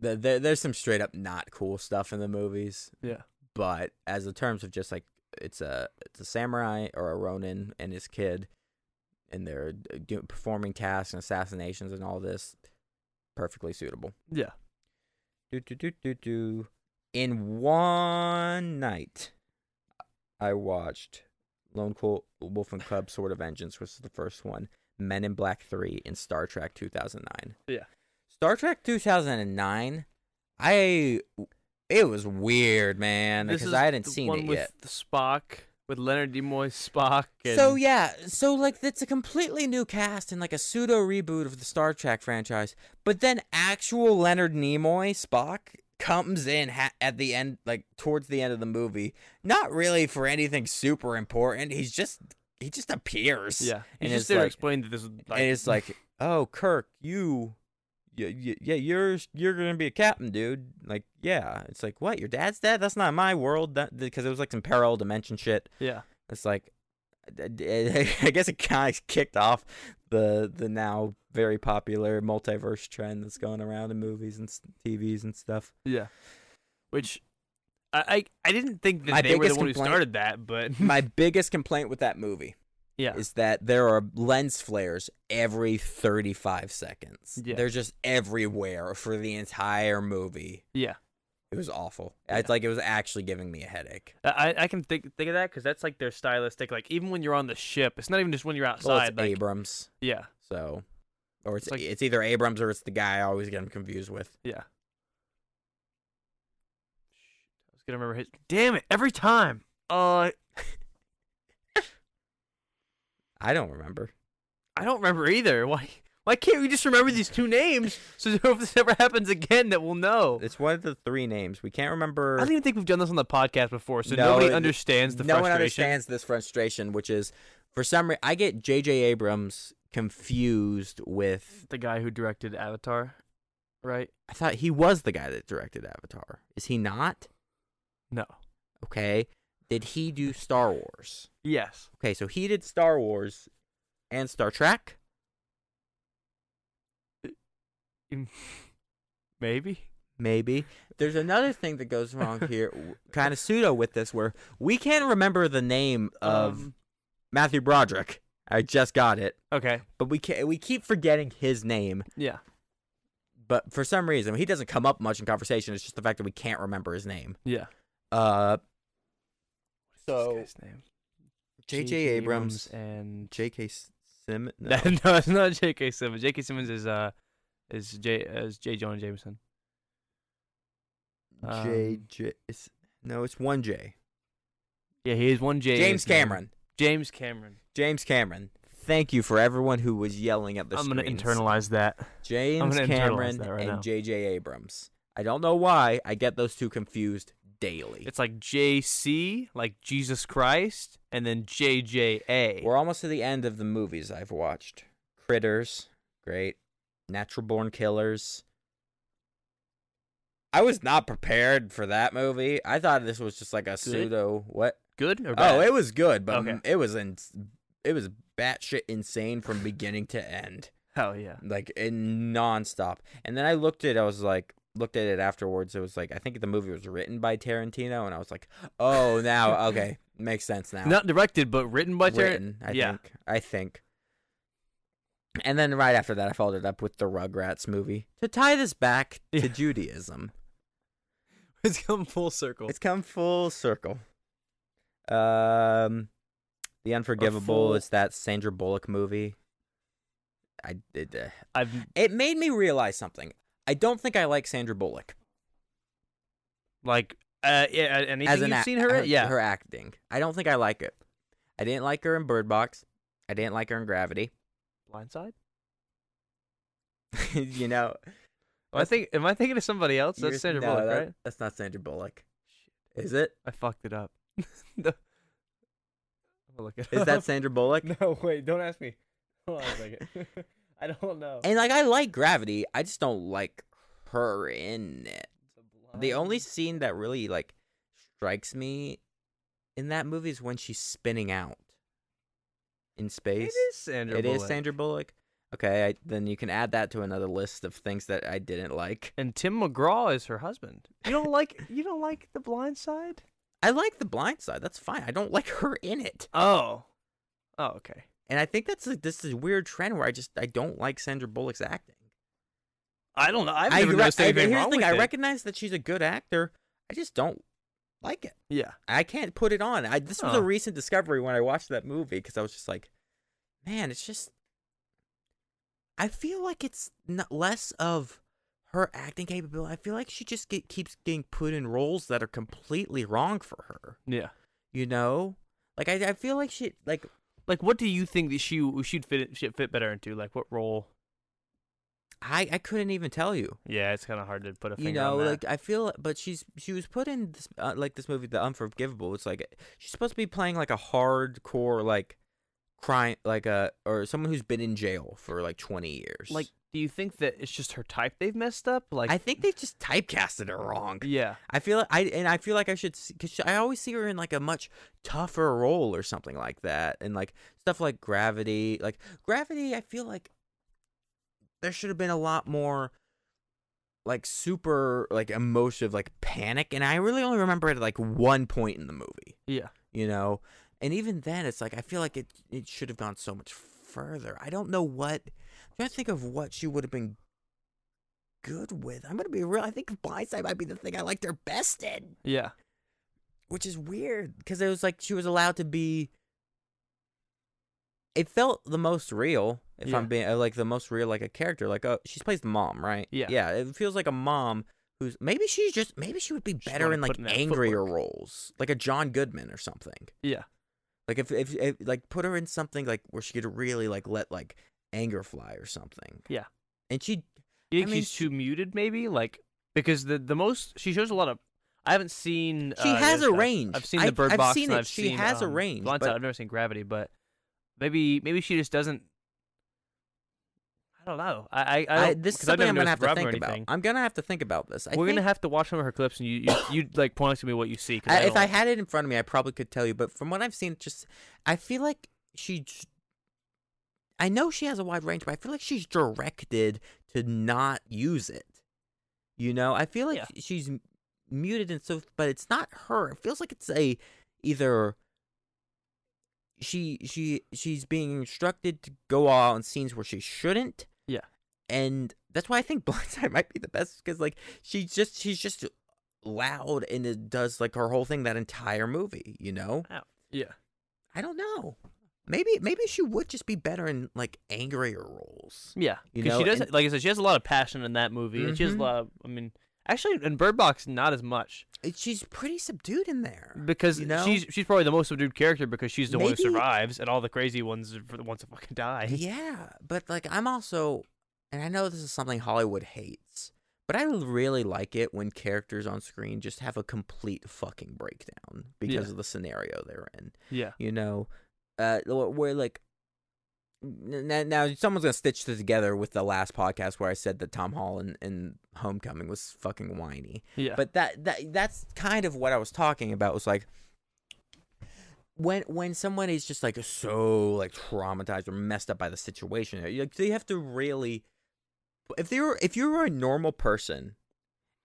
The, there, there's some straight up not cool stuff in the movies, Yeah. but as the terms of just like it's a it's a samurai or a ronin and his kid, and they're uh, do, performing tasks and assassinations and all this, perfectly suitable. Yeah. Do do do do do. In one night, I watched Lone Wolf and Cub: Sword of Vengeance, was the first one. Men in Black Three and Star Trek 2009. Yeah. Star Trek 2009. I it was weird, man, This because I hadn't the seen one it with yet. Spock with Leonard Nimoy Spock. And, So yeah, so like it's a completely new cast and like a pseudo reboot of the Star Trek franchise. But then actual Leonard Nimoy Spock comes in ha- at the end, like towards the end of the movie. Not really for anything super important. He's just he just appears. yeah, and he's it's just there to like- explain that this is like, and it's like, oh Kirk, you. Yeah, yeah, you're you're gonna be a captain, dude. Like, yeah, it's like what? Your dad's dead? That's not my world. That because it was like some parallel dimension shit. yeah, It's like, I guess it kind of kicked off the the now very popular multiverse trend that's going around in movies and TVs and stuff. yeah. Which I I, I didn't think that My they were the one who started that, but My biggest complaint with that movie yeah, is that there are lens flares every 35 seconds. Yeah. They're just everywhere for the entire movie. yeah. It was awful. Yeah. It's like it was actually giving me a headache. I I can think think of that because that's like their stylistic. Like even when you're on the ship, it's not even just when you're outside. Well, it's like Abrams, yeah, so or it's It's like- it's either Abrams or it's the guy I always get him confused with. yeah. I was gonna remember his. Damn it! Every time. Uh, I don't remember. I don't remember either. Why? Why can't we just remember these two names so if this ever happens again, that we'll know? It's one of the three names. We can't remember. I don't even think we've done this on the podcast before, so No, nobody understands the no frustration. one understands this frustration, which is for some reason I get J.J. Abrams confused with. The guy who directed Avatar, right? I thought he was the guy that directed Avatar. Is he not? No. Okay. Did he do Star Wars? Yes. Okay, so he did Star Wars and Star Trek. Maybe. Maybe. There's another thing that goes wrong here, kind of pseudo with this, where we can't remember the name of Um, Matthew Broderick. I just got it, okay. but we can we keep forgetting his name. Yeah. But for some reason, he doesn't come up much in conversation. It's just the fact that we can't remember his name. Yeah. Uh, This so guy's name. J.J. Abrams, and J.K. Simmons. No. no, it's not J.K. Simmons. J.K. Simmons is uh is J is J. Jonah Jameson. J. Um, J. it's- No, it's one J. Yeah, he is one J. James his name. Cameron. James Cameron. James Cameron. Thank you for everyone who was yelling at the I'm gonna internalize that. James Cameron that right and. J.J. Abrams. I don't know why I get those two confused daily. It's like J.C. like Jesus Christ, and then J.J.A. We're almost to the end of the movies I've watched. Critters, great. Natural Born Killers. I was not prepared for that movie. I thought this was just like a pseudo what? Good or oh, bad? Oh, it was good, but Okay. it was in, it was batshit insane from beginning to end, Hell yeah. like in nonstop. And then I looked at, it, I was like, looked at it afterwards. It was like I think the movie was written by Tarantino, and I was like, oh, now okay, makes sense now. Not directed, but written by Tarantino. written, I yeah. think. I think. And then right after that, I followed it up with the Rugrats movie to tie this back Yeah. to Judaism. It's come full circle. It's come full circle. Um, The Unforgivable is that Sandra Bullock movie. I did. Uh, I've it made me realize something. I don't think I like Sandra Bullock like uh yeah, anything as an you've act- seen her, in? yeah. her acting. I don't think I like it. I didn't like her in Bird Box. I didn't like her in Gravity. Blindside? you know, I think am I thinking of somebody else? That's Sandra no, Bullock, that- right? That's not Sandra Bullock. Is it? I fucked it up. no. I'll look it Is up. that Sandra Bullock? No, wait, don't ask me. Hold on a second. I don't know. And like I like Gravity, I just don't like her in it. The only scene that really like strikes me in that movie is when she's spinning out in space. is Sandra It is Bullock. Sandra Bullock. Okay, I, then you can add that to another list of things that I didn't like. And Tim McGraw is her husband. You don't like you don't like The Blind Side? I like The Blind Side. That's fine. I don't like her in it. Oh. Oh, okay. And I think that's like this is a weird trend where I just I don't like Sandra Bullock's acting. I don't know. I've never re- noticed I- here's wrong the thing. I it. recognize that she's a good actor. I just don't like it. Yeah. I can't put it on. I this was Oh. a recent discovery when I watched that movie because I was just like, man, it's just. I feel like it's not less of her acting capability. I feel like she just get, keeps getting put in roles that are completely wrong for her. Yeah. You know, like I, I feel like she like Like, what do you think that she she'd fit she'd fit better into? Like, what role? I I couldn't even tell you. Yeah, it's kind of hard to put a finger you know like i feel but she's she was put in this uh, like this movie the unforgivable it's like she's supposed to be playing like a hardcore like crime like a or someone who's been in jail for like 20 years like, do you think that it's just her type they've messed up? Like, i think they've just typecasted her wrong. Yeah, i feel i and i feel like i should because i always see her in like a much tougher role or something like that. And like stuff like gravity like gravity i feel like there should have been a lot more like super like emotive like panic. And i really only remember it at like one point in the movie. Yeah. you know? And even then it's like i feel like it it should have gone so much further. I don't know what trying to think of what she would have been good with i'm gonna be real i think blindside might be the thing i liked her best in Yeah. which is weird because it was like she was allowed to be it felt the most real if Yeah. i'm being uh, like the most real like a character like uh she plays the mom right Yeah. yeah it feels like a mom who's maybe she's just maybe she would be better in like in angrier footwork. roles like a john goodman or something Yeah. like if, if if like put her in something like where she could really like let like anger fly or something Yeah. and she You think I mean, she's she- too muted? Maybe like because the the most she shows a lot of. I haven't seen. She uh, has a range. I've seen the Bird I've Box. seen and it. I've She seen, has a um, range, Blindside. but- I've never seen Gravity, but maybe maybe she just doesn't. I don't know. I I, I, this is I've something I'm gonna have to think about. I'm gonna have to think about this. I We're think, gonna have to watch some of her clips, and you you, you like point out to me what you see. I if I had it in front of me, I probably could tell you. But from what I've seen, just I feel like she. I know she has a wide range, but I feel like she's directed to not use it. You know, I feel like Yeah. she's muted and so, but it's not her. It feels like it's a either she she she's being instructed to go on scenes where she shouldn't. Yeah. and that's why I think Blindside might be the best because like she's just she's just loud and it does like her whole thing that entire movie. You know, yeah. I don't know. Maybe maybe she would just be better in like angrier roles. Yeah, because she does. and- like I said, she has a lot of passion in that movie, and she has a Mhm. lot. Of, I mean, actually, in Bird Box, not as much It- She's pretty subdued in there because you know? she's she's probably the most subdued character because she's the one who survives, and all the crazy ones are the ones that fucking die. Yeah, but like I'm also, and I know this is something Hollywood hates, but I really like it when characters on screen just have a complete fucking breakdown because Yeah. of the scenario they're in. Yeah, You know, uh, wh- where like Now, now someone's gonna stitch this together with the last podcast where I said that Tom Holland in Homecoming was fucking whiny. Yeah. But that that that's kind of what I was talking about. Was like when when someone is just like so like traumatized or messed up by the situation, you like they have to really. If you're if you're a normal person,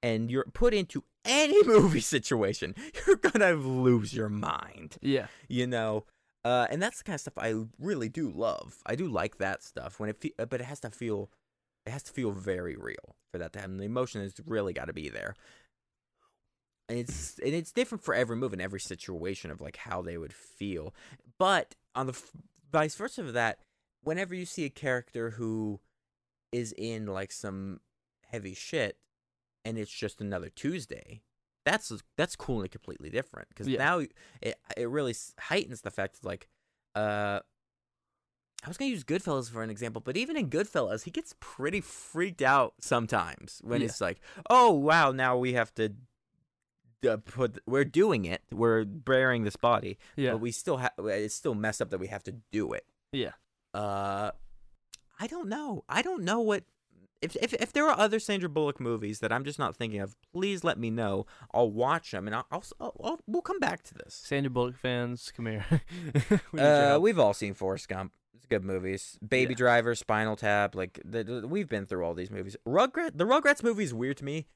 and you're put into any movie situation, you're gonna lose your mind. yeah. You know. Uh, and that's the kind of stuff I really do love. I do like that stuff when it, fe- but it has to feel, it has to feel very real for that to happen. The emotion has really got to be there. And it's and it's different for every move and every situation of like how they would feel. But on the f- vice versa of that, whenever you see a character who is in like some heavy shit, and it's just another Tuesday, that's that's cool and completely different because Yeah. now it it really heightens the fact of like uh I was gonna use Goodfellas for an example, but even in Goodfellas, he gets pretty freaked out sometimes when Yeah. it's like, oh wow, now we have to uh, put we're doing it, we're burying this body, Yeah. but we still have it's still messed up that we have to do it. yeah. Uh, I don't know. I don't know what. If, if, if there are other Sandra Bullock movies that I'm just not thinking of, please let me know. I'll watch them and I'll, I'll, I'll, I'll we'll come back to this. Sandra Bullock fans, come here. we uh, we've all seen Forrest Gump. It's good movies. Baby Yeah. Driver, Spinal Tap. Like the, the- we've been through all these movies. Rugrat. The Rugrats movie is weird to me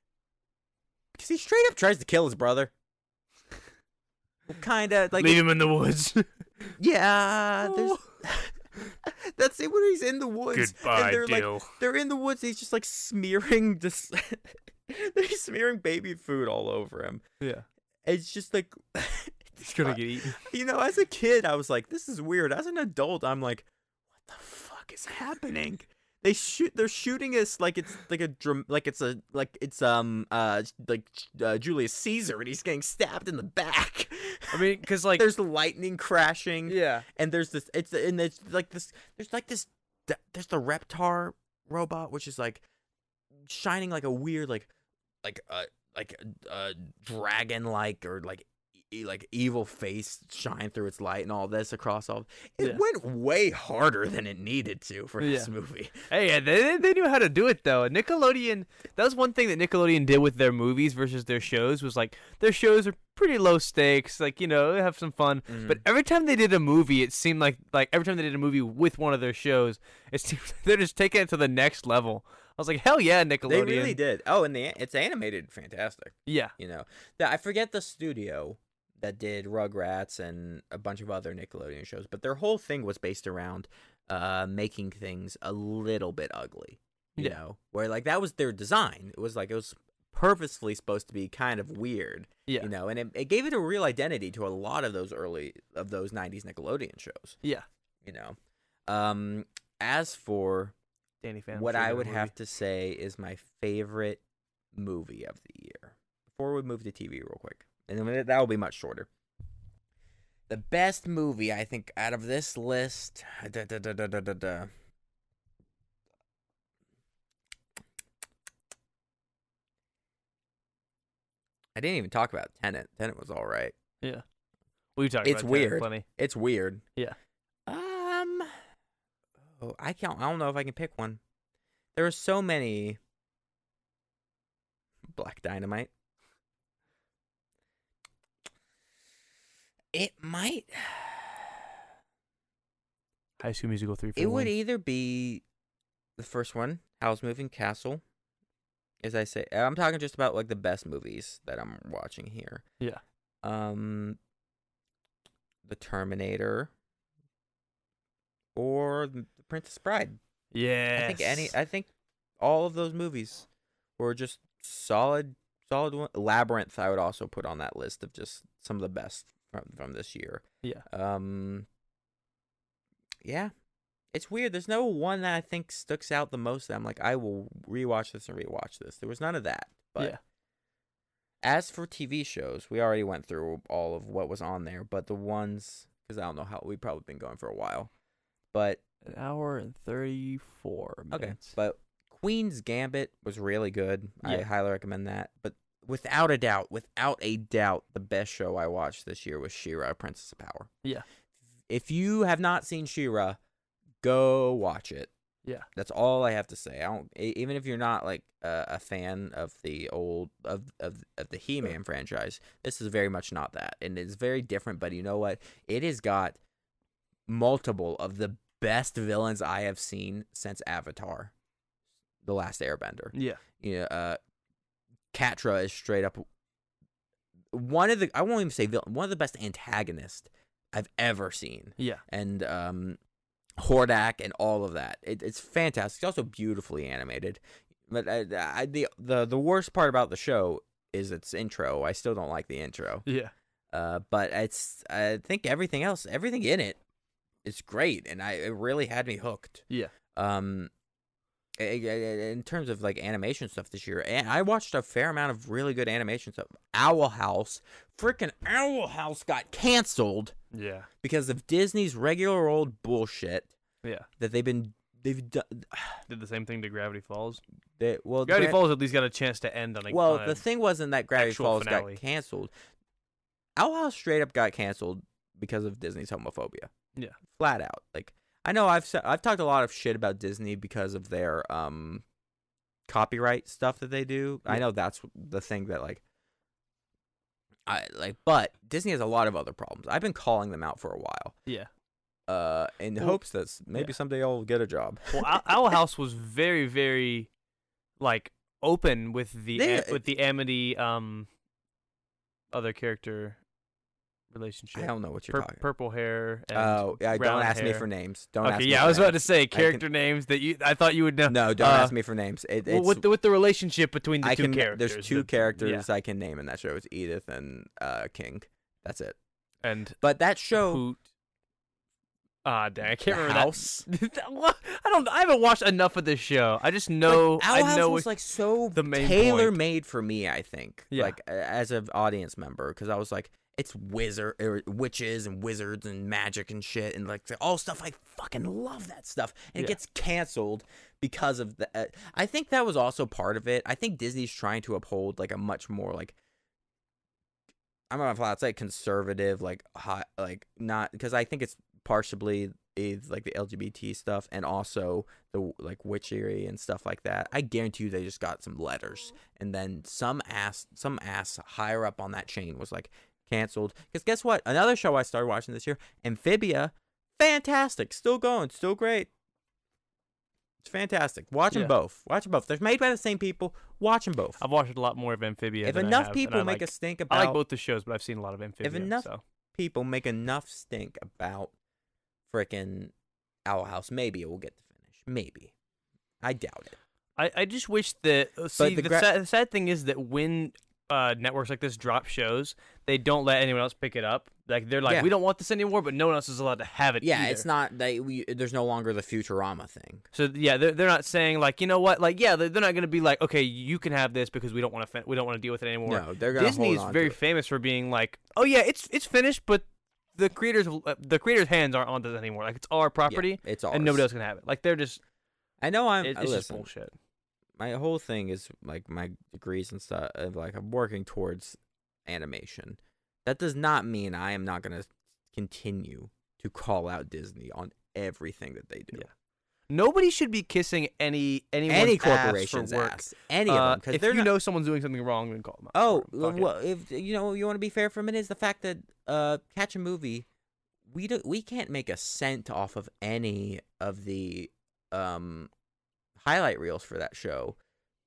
because he straight up tries to kill his brother. Kind of like Leave him in the woods. yeah. There's. That's it. When he's in the woods, and they're like they're in the woods. He's just like smearing this. they're smearing baby food all over him. yeah. It's just like He's gonna get eaten. you know, as a kid, I was like, "This is weird." As an adult, I'm like, "What the fuck is happening?" They shoot. They're shooting us like it's like a dram- like it's a like it's um uh like uh, Julius Caesar, and he's getting stabbed in the back. I mean, cause like, there's lightning crashing yeah, and there's this it's and it's like this there's like this there's the reptar robot which is like shining like a weird like like uh like a, a dragon like or like like evil face shine through its light and all this across all it Yeah. went way harder than it needed to for this Yeah. movie Hey, they they knew how to do it though. Nickelodeon. That was one thing that Nickelodeon did with their movies versus their shows was like their shows are pretty low stakes, like you know, have some fun. Mm-hmm. But every time they did a movie, it seemed like like every time they did a movie with one of their shows, it seemed like they're just taking it to the next level. I was like, hell yeah, Nickelodeon. they really did oh and the it's animated fantastic Yeah, you know i forget the studio that did rugrats and a bunch of other nickelodeon shows but their whole thing was based around uh making things a little bit ugly you Yeah. know where like that was their design it was like it was purposefully supposed to be kind of weird yeah, you know and it, it gave it a real identity to a lot of those early of those 90s nickelodeon shows yeah. you know um as for Danny Phantom. what I would movie. have to say is my favorite movie of the year. Before we move to TV, real quick, and that will be much shorter. The best movie I think out of this list. Da, da, da. I didn't even talk about Tenet. Tenet was all right. Yeah, we talked. It's weird. Plenty. It's weird. Yeah. Um. Oh, I can't. I don't know if I can pick one. There are so many. Black Dynamite. It might. High School Musical three. For It the would either be the first one, Howl's Moving Castle. As I say, I'm talking just about like the best movies that I'm watching here. Yeah. Um, The Terminator, or The Princess Bride. Yeah. I think any. I think all of those movies were just solid, solid. One. Labyrinth, I would also put on that list of just some of the best from from this year. Yeah. Um. Yeah, it's weird. There's no one that I think sticks out the most. That I'm like, I will rewatch this and rewatch this. There was none of that. But yeah. as for TV shows, we already went through all of what was on there. But the ones, because I don't know how we've probably been going for a while. But An hour and thirty four okay, but Queen's Gambit was really good. I highly recommend that. But without a doubt, without a doubt, the best show I watched this year was She-Ra, Princess of Power. Yeah. If you have not seen She-Ra, go watch it. Yeah. That's all I have to say. I don't even if you're not like uh, a fan of the old of of of the He-Man franchise. This is very much not that, and it's very different. But you know what? It has got multiple of the best villains I have seen since Avatar, The Last Airbender. Yeah. You know, uh, Catra is straight up one of the I won't even say villain, one of the best antagonists I've ever seen Yeah. and um, Hordak and all of that. It, it's fantastic. It's also beautifully animated. But I, I, the the the worst part about the show is its intro. I still don't like the intro. Yeah. Uh, but it's I think everything else, everything in it, is great, and I it really had me hooked. Yeah. Um, in terms of like animation stuff this year, and I watched a fair amount of really good animation stuff. Owl House, freaking Owl House got canceled Yeah. because of Disney's regular old bullshit Yeah. that they've been they've done. Did the same thing to Gravity Falls. They, well, Gravity Gra- Falls at least got a chance to end on a well, on the a- thing wasn't that Gravity Falls finale. got canceled. Owl House straight up got canceled because of Disney's homophobia. Yeah. flat out. Like I know I've I've talked a lot of shit about Disney because of their um copyright stuff that they do. I know that's the thing that like I like, but Disney has a lot of other problems. I've been calling them out for a while. yeah. Uh, in Well, hopes that maybe yeah. someday I'll get a job. Well, Owl- Owl House was very, very, like open with the They- with the Amity um other character relationship. I don't know what you're Pur- talking. purple hair. And Oh, yeah, don't ask me for names. Don't okay, ask me yeah, I was about to names. say can- character names that you. I thought you would know. No, don't Uh, ask me for names. It, Well, it's with the with the relationship between the I two can. characters. There's two the- characters I can name in that show. It's Edith and uh, King. That's it. and But that show, Hoot. Ah, dang, I can't The remember House? that. I don't. I haven't watched enough of this show. I just know. like, Owl I House know. was like so the main tailor point. made for me. I think, Yeah. like as an audience member, because I was like, it's wizard, or witches and wizards and magic and shit, and like all stuff. I fucking love that stuff, and Yeah. it gets canceled because of the. Uh, I think that was also part of it. I think Disney's trying to uphold like a much more like. I'm gonna flat say conservative, like hot, like not because I think it's partially is like the LGBT stuff and also the like witchery and stuff like that. I guarantee you they just got some letters and then some ass some ass higher up on that chain was like canceled. Because guess what? Another show I started watching this year, Amphibia, fantastic, still going, still great. It's fantastic. Watch them Yeah. both. Watch them both. They're made by the same people. Watch them both. I've watched a lot more of Amphibia. if than I enough have, people make like, a stink about, I like both the shows, but I've seen a lot of Amphibia. If enough- so. people make enough stink about frickin' Owl House, maybe it will get to finish. Maybe. I doubt it. I, I just wish that uh, see the the, gra- sad, the sad thing is that when uh, networks like this drop shows, they don't let anyone else pick it up. Like they're like, Yeah. we don't want this anymore, but no one else is allowed to have it. Yeah, either. it's not they. We, there's no longer the Futurama thing. So yeah, they're, they're not saying like you know what, like yeah, they're, they're not gonna be like okay, you can have this because we don't want to we don't want to deal with it anymore. No, they're gonna Disney hold is very famous for being like, oh yeah, it's it's finished, but the creators uh, the creators' hands aren't on this anymore. Like it's our Yeah, property, it's ours. and nobody else can have it. Like they're just I know I'm. it- it's just bullshit. My whole thing is like my degrees and stuff. Of like I'm working towards animation. That does not mean I am not gonna continue to call out Disney on everything that they do. Yeah. Nobody should be kissing any Any ass for corporation's work. ass. Any Uh, of them. Because if you not, know someone's doing something wrong, then call them out. Oh, for it. It. well, if you know you want to be fair for a minute, is the fact that uh, catch a movie, we do we can't make a cent off of any of the um highlight reels for that show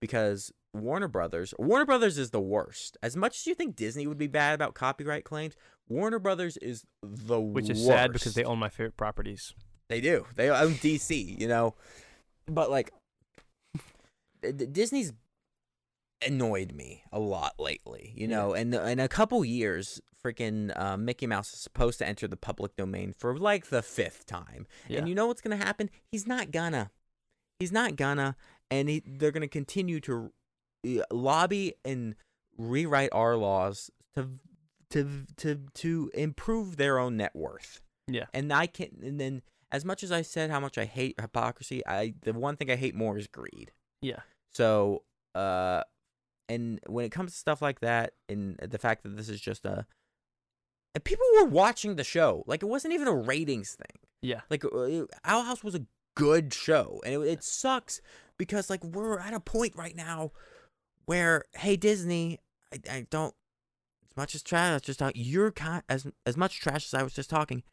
because Warner Brothers, Warner Brothers is the worst. As much as you think Disney would be bad about copyright claims, Warner Brothers is the worst. which is sad because they own my favorite properties. They do. They own DC, you know. But like Disney's annoyed me a lot lately, you Yeah. know. And in a couple years, freaking uh, Mickey Mouse is supposed to enter the public domain for like the fifth time. Yeah. And you know what's going to happen? He's not gonna. He's not gonna and he, they're to continue to uh, lobby and rewrite our laws to to to to improve their own net worth Yeah. and I can and then as much as I said how much I hate hypocrisy, I the one thing I hate more is greed. Yeah. So, uh and when it comes to stuff like that and the fact that this is just a and people were watching the show. Like it wasn't even a ratings thing. Yeah. Like uh, Owl House was a good show, and it, it sucks because like we're at a point right now where hey Disney, I, I don't as much as trash. Just talking. You're kind as as much trash as I was just talking.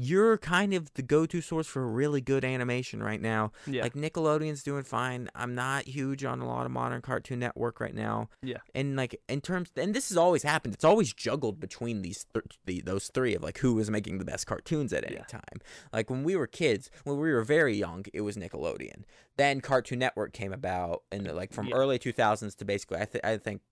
You're kind of the go-to source for really good animation right now. Yeah. Like Nickelodeon's doing fine. I'm not huge on a lot of modern Cartoon Network right now. Yeah. And like in terms, and this has always happened. It's always juggled between these th- the, those three of like who was making the best cartoons at any Yeah. time. Like when we were kids, when we were very young, it was Nickelodeon. Then Cartoon Network came about, and like from Yeah. early 2000s to basically, I think I think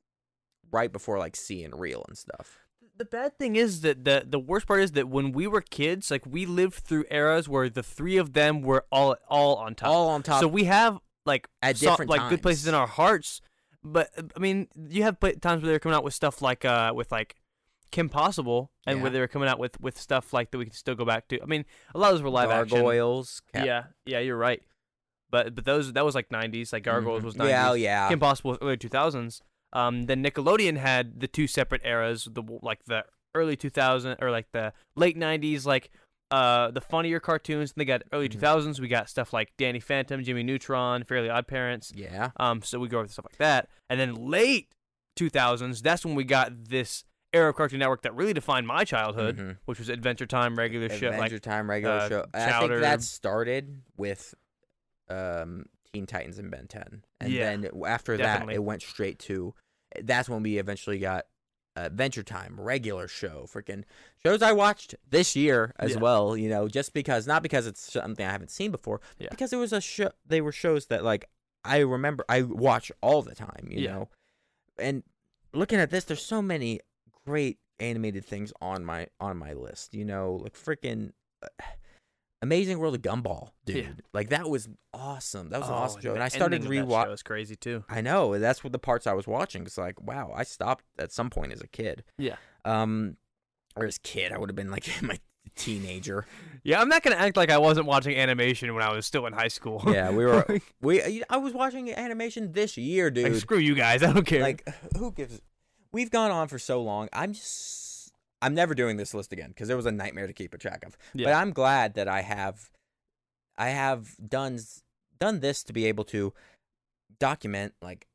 right before like CN Real and stuff. The bad thing is that the the worst part is that when we were kids, like we lived through eras where the three of them were all all on top. All on top. So we have like At so- different like good places in our hearts. But I mean, you have times where they're coming out with stuff like uh with like Kim Possible, and where they were coming out with with stuff like that we can still go back to. I mean, a lot of those were live action. Gargoyles. Cap- Yeah, yeah, you're right. But but those that was like 90s. Like Gargoyles Mhm. was 90s. Yeah, oh, yeah. Kim Possible was early 2000s. Um, then Nickelodeon had the two separate eras, the like the early 2000 or like the late 90s, like uh the funnier cartoons. And they got early Mhm. 2000s. We got stuff like Danny Phantom, Jimmy Neutron, Fairly Odd Parents. yeah. Um, so we go with stuff like that. And then late 2000s, that's when we got this era of Cartoon Network that really defined my childhood, Mhm. which was Adventure Time, regular show, Adventure like Time regular uh, show. I think that started with um, Teen Titans and Ben 10. And Yeah, then after definitely. that, it went straight to. That's when we eventually got Adventure Time, regular show, freaking shows I watched this year as Yeah. well. You know, just because not because it's something I haven't seen before, Yeah. because it was a show. They were shows that like I remember I watch all the time. You Yeah. know, and looking at this, there's so many great animated things on my on my list. You know, like freaking. Uh, Amazing World of Gumball, dude. Yeah. Like that was awesome. That was an Oh, awesome show. And I started ending of that rewatch. show is crazy too. I know. That's what the parts I was watching. It's like, wow, I stopped at some point as a kid. Yeah. Um, or as kid, I would have been like my teenager. Yeah, I'm not gonna act like I wasn't watching animation when I was still in high school. Yeah, we were. we. I was watching animation this year, dude. screw you guys. I don't care. Like, who gives? We've gone on for so long. I'm just. I'm never doing this list again because it was a nightmare to keep a track of. But I'm glad that I have. I have done done this to be able to document like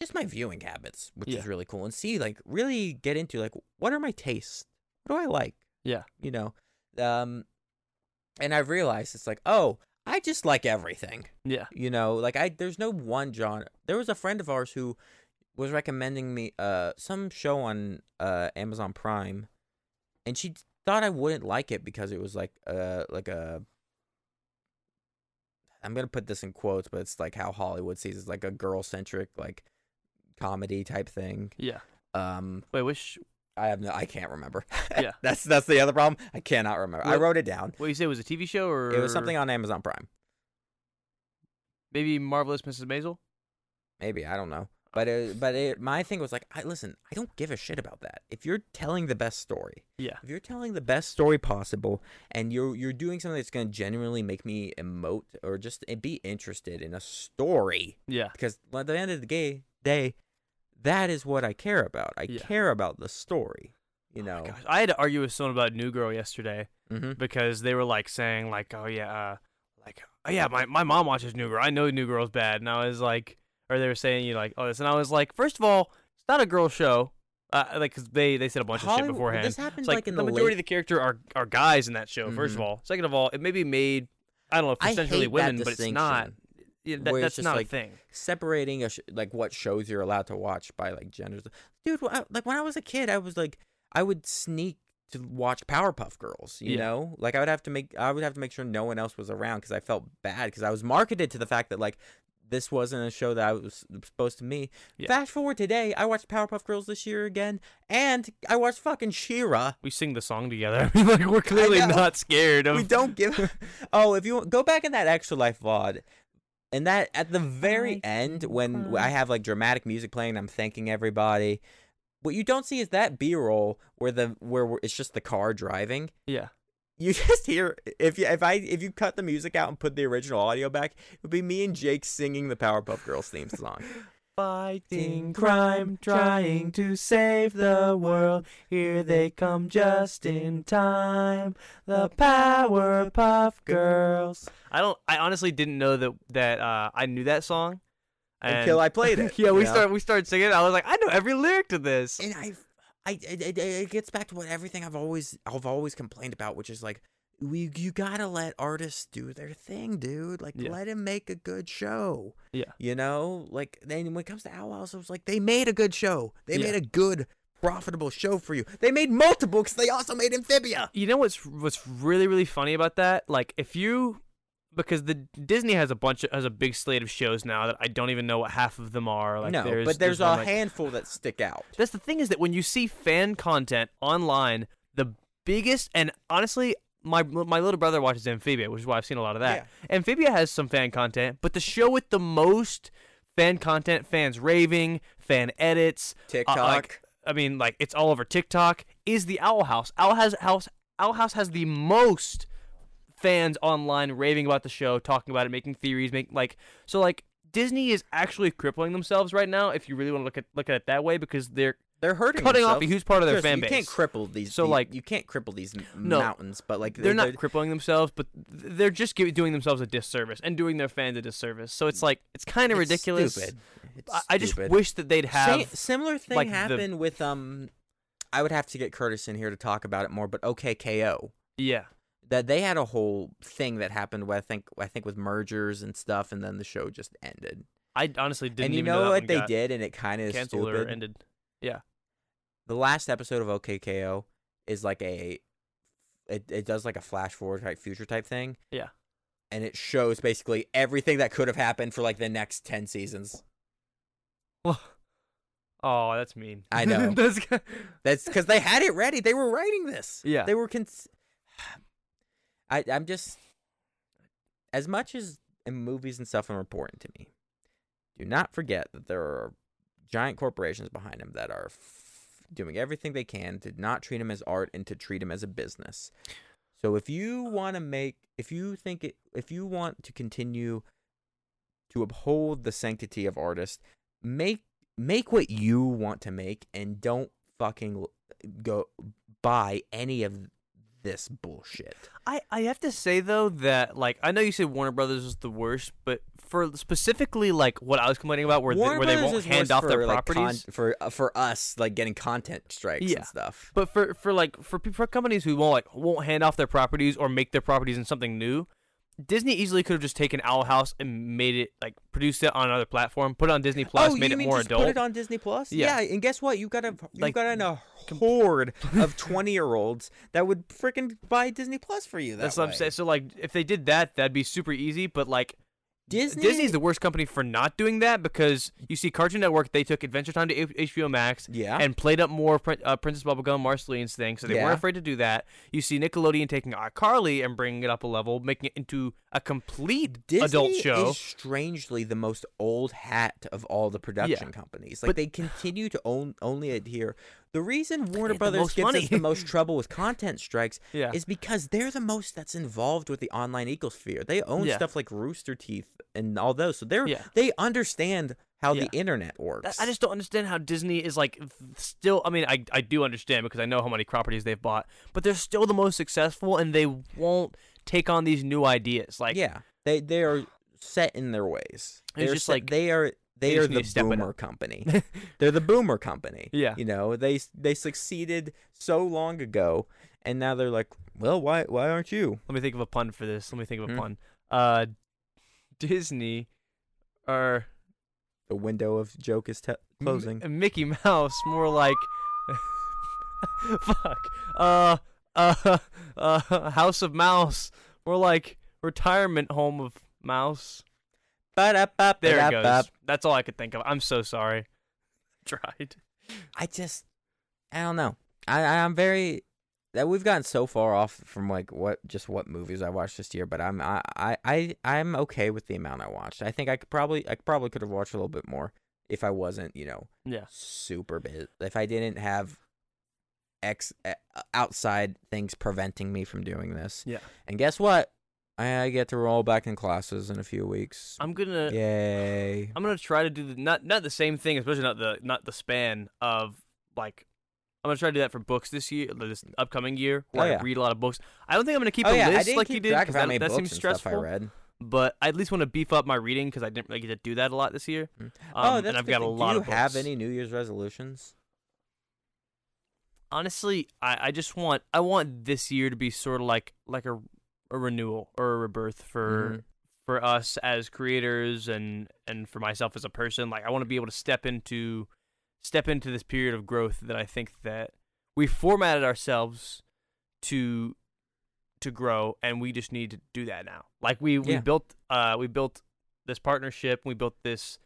just my viewing habits, which Yeah. is really cool, and see like really get into like what are my tastes? What do I like? Yeah. You know, um, and I've realized it's like oh. I just like everything. yeah, You know, like I there's no one genre. There was a friend of ours who was recommending me uh some show on uh Amazon Prime and she thought I wouldn't like it because it was like uh like a I'm going to put this in quotes, but it's like how Hollywood sees it's like a girl-centric like comedy type thing. yeah. Um Wait, which I have no I can't remember. Yeah. that's that's the other problem. I cannot remember. I wrote it down. what you say was a TV show or It was something on Amazon Prime. maybe Marvelous Mrs. Maisel? Maybe I don't know, but it, but it, my thing was like, I listen, I don't give a shit about that. If you're telling the best story, Yeah, if you're telling the best story possible, and you're you're doing something that's gonna genuinely make me emote or just eh, be interested in a story, yeah, because at the end of the day, day, that is what I care about. I Yeah. care about the story. You Oh know. I had to argue with someone about New Girl yesterday mm-hmm. because they were like saying like, oh yeah, uh, like oh yeah, my my mom watches New Girl. I know New Girl's bad, and I was like, or they were saying you like, oh this, and I was like, first of all, it's not a girl show. Uh, like, cause they they said a bunch of shit beforehand. This happened like, like, in the the, majority late of the character are are guys in that show. First of Mhm. all, second of all, it may be made. I don't know, for I essentially women, but it's not. Yeah, that, it's that's just not like- a thing. separating a sh- like what shows you're allowed to watch by like genders. Dude, I- like when I was a kid, I was like I would sneak to watch Powerpuff Girls. You Yeah. know, like I would have to make I would have to make sure no one else was around because I felt bad because I was marketed to the fact that like this wasn't a show that I was supposed to me. Yeah. Fast forward today, I watched Powerpuff Girls this year again, and I watched fucking She-Ra. We sing the song together. Like we're clearly not scared of. We don't give. oh, if you want, go back in that extra life VOD, and that at the very I end when cry. I have like dramatic music playing, I'm thanking everybody. What you don't see is that B-roll where the where it's just the car driving. Yeah. You just hear if you if I if you cut the music out and put the original audio back, it would be me and Jake singing the Powerpuff Girls theme song. Fighting crime, trying to save the world. Here they come just in time. The Powerpuff Girls. I don't. I honestly didn't know that that uh, I knew that song. And- Until I played it, yeah, we you know? start we started singing. It. I was like, I know every lyric to this. and I, I, it, it, it gets back to what everything I've always, I've always complained about, which is like, we, you gotta let artists do their thing, dude. Like, Yeah. let him make a good show. Yeah. you know, like then when it comes to Owl House, it was like they made a good show. They Yeah. made a good, profitable show for you. They made multiple because they also made Amphibia. You know what's what's really really funny about that? Like if you because the Disney has a bunch of has a big slate of shows now that I don't even know what half of them are. Like no, there's, but there's, a like- handful that stick out. That's the thing is that when you see fan content online, the biggest and honestly, my my little brother watches Amphibia, which is why I've seen a lot of that. Amphibia has some fan content, but the show with the most fan content, fans raving, fan edits, uh, TikTok. like, I mean, like it's all over TikTok. Is the Owl House? Owl has House. Owl House has the most fans online raving about the show, talking about it, making theories, make like so like Disney is actually crippling themselves right now. If you really want to look at look at it that way, because they're They're hurting cutting off a huge part of their Seriously, fan you can't cripple these. So, like- you can't cripple these No. mountains, but like they're not crippling themselves, but they're just gi- doing themselves a disservice and doing their fans a disservice. So it's like it's kind of ridiculous. Stupid. It's I, I just stupid. wish that they'd have. Sa- similar thing like, the- with um. I would have to get Curtis in here to talk about it more, but OK K.O. yeah, that they had a whole thing that happened. With, I think I think with mergers and stuff, and then the show just ended. I honestly didn't and you even know that what they did, and it kind of Canceled stupid. or ended. Yeah, the last episode of OK K.O. is like a it, it does like a flash forward type future type thing. Yeah. And it shows basically everything that could have happened for like the next 10 seasons. Oh, that's mean. I know. That's cuz they had it ready. They were writing this. Yeah. They were cons- I I'm just as much as movies and stuff are important to me. Do not forget that there are giant corporations behind them that are f- doing everything they can to not treat them as art and to treat them as a business. So if you want to make, if you think it, if you want to continue to uphold the sanctity of artists, make make what you want to make and don't fucking go buy any of this bullshit. I I have to say though that like I know you said Warner Brothers was the worst, but for specifically like what I was complaining about, where they, where they won't hand off for, their like, properties. con- for uh, for us like getting content strikes Yeah. and stuff. But for for like for for companies who won't like won't hand off their properties or make their properties in something new, Disney easily could have just taken Owl House and made it like produced it on another platform, put it on Disney Plus, oh, made it more adult. Put it on Disney Plus. Yeah. and guess what? You got a you Like, got in a horde of twenty year olds that would freaking buy Disney Plus for you. That That's what I'm saying. So like if they did that, that'd be super easy. But like Disney Disney's the worst company for not doing that because you see Cartoon Network, they took Adventure Time to HBO Max yeah. and played up more uh, Princess Bubblegum, Marceline's thing, so they Yeah. weren't afraid to do that. You see Nickelodeon taking iCarly and bringing it up a level, making it into a complete Disney adult show. is strangely the most old hat of all the production companies. Like But- they continue to own only adhere. The reason Warner the Brothers gives money. us the most trouble with content strikes yeah, is because they're the most that's involved with the online ecosphere. They own Yeah. stuff like Rooster Teeth and all those, so they're Yeah. they understand how the internet works. I just don't understand how Disney is like still. I mean, I I do understand because I know how many properties they've bought, but they're still the most successful, and they won't take on these new ideas. Like, yeah, they they are set in their ways. It's They're just set- like, they are they, they are the to step it boomer company. They're the boomer company. Yeah. you know they they succeeded so long ago, and now they're like, well, why why aren't you? let me think of a pun for this. Let me think of a Hmm. pun. Uh, Disney, or The window of joke is te- closing. M- Mickey Mouse, more like fuck. Uh, uh, uh, House of Mouse, more like retirement home of Mouse. Ba-da-ba, There it goes. That's all I could think of. I'm so sorry. Tried. I just, I don't know. I I'm very that we've gotten so far off from like what just what movies I watched this year, but I'm I I I I'm okay with the amount I watched. I think I could probably I probably could have watched a little bit more if I wasn't you know Yeah. super busy. If I didn't have ex uh, outside things preventing me from doing this. Yeah. And guess what? I, get to roll back in classes in a few weeks. I'm gonna Yay! I'm gonna try to do the not not the same thing, especially not the not the span of like. I'm gonna try to do that for books this year, this upcoming year, where Oh, yeah. I read a lot of books. I don't think I'm gonna keep oh a yeah, list like you did because that, that seems stressful. I read. But I at least want to beef up my reading because I didn't really get to do that a lot this year. Mm. Um, oh, that's and I've got a lot Do you of have any New Year's resolutions? honestly, I, I just want I want this year to be sort of like like a, a renewal or a rebirth for Mhm. for us as creators and and for myself as a person. Like I want to be able to step into step into this period of growth that I think that we formatted ourselves to to grow and we just need to do that now. Like we we Yeah. built uh we built this partnership, we built this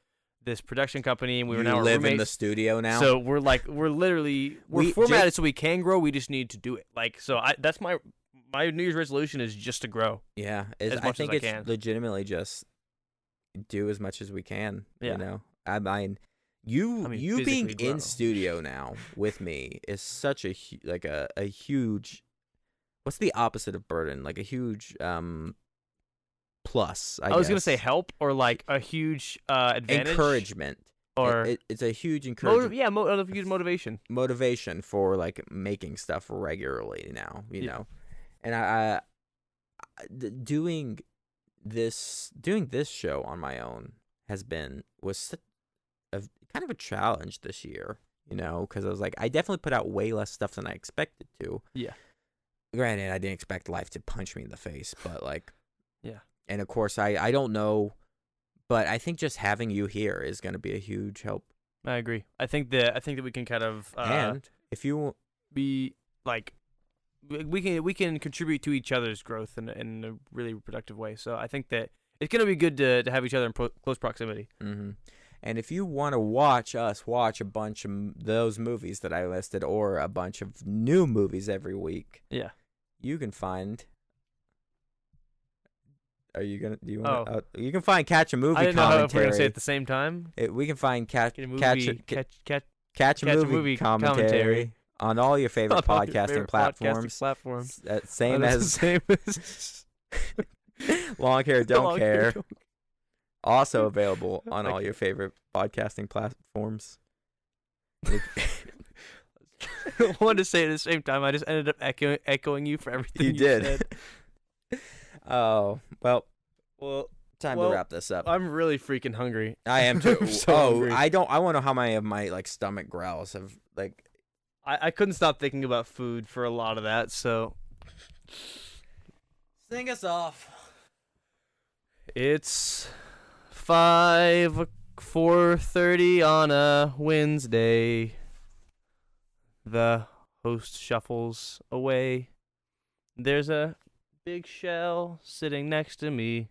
this production company and we you were now live in the studio now. So we're like we're literally we're We- formatted Jake- so we can grow. We just need to do it. Like so, I that's my my New Year's resolution is just to grow. yeah, I think I it's can. legitimately just do as much as we can. Yeah. You know, I mean, you I mean, you being grow. in studio now with me is such a like a a huge. What's the opposite of burden? Like a huge um plus. I, I, was gonna say help or like a huge uh, advantage encouragement. Or it, it's a huge motiv- encouragement. yeah, mo- a huge motivation. motivation for like making stuff regularly now you Yeah. know and I, I doing this doing this show on my own has been was a kind of a challenge this year you know because i was like i definitely put out way less stuff than i expected to Yeah. granted i didn't expect life to punch me in the face but like Yeah. and of course i i don't know but i think just having you here is going to be a huge help I agree. I think that I think that we can kind of uh, and if you be like we- can we can contribute to each other's growth in a, in a really productive way. So I think that it's gonna be good to to have each other in pro- close proximity. hmm And if you want to watch us watch a bunch of those movies that I listed, or a bunch of new movies every week, Yeah. you can find. Are you gonna? Do you want? Oh. Uh, you can find catch a movie I didn't know if we're gonna say it at the same time. It- we can find catch a movie, catch a, catch, catch, catch, a catch a movie, movie commentary, commentary. On all your favorite on all your podcasting favorite platforms. Podcasting platforms. S- uh, same as the same as long hair, don't Long care. Hair Don't Also available on all your favorite podcasting platforms. I wanted to say it at the same time. I just ended up echoing, echoing you for everything You you, did. said. Oh well, Well, time Well, to wrap this up. I'm really freaking hungry. I am too. So oh, hungry. I don't. I want to know how many of my like stomach growls have like. I, I couldn't stop thinking about food for a lot of that. So Sing us off. it's five four thirty on a Wednesday. The host shuffles away. There's a big shell sitting next to me.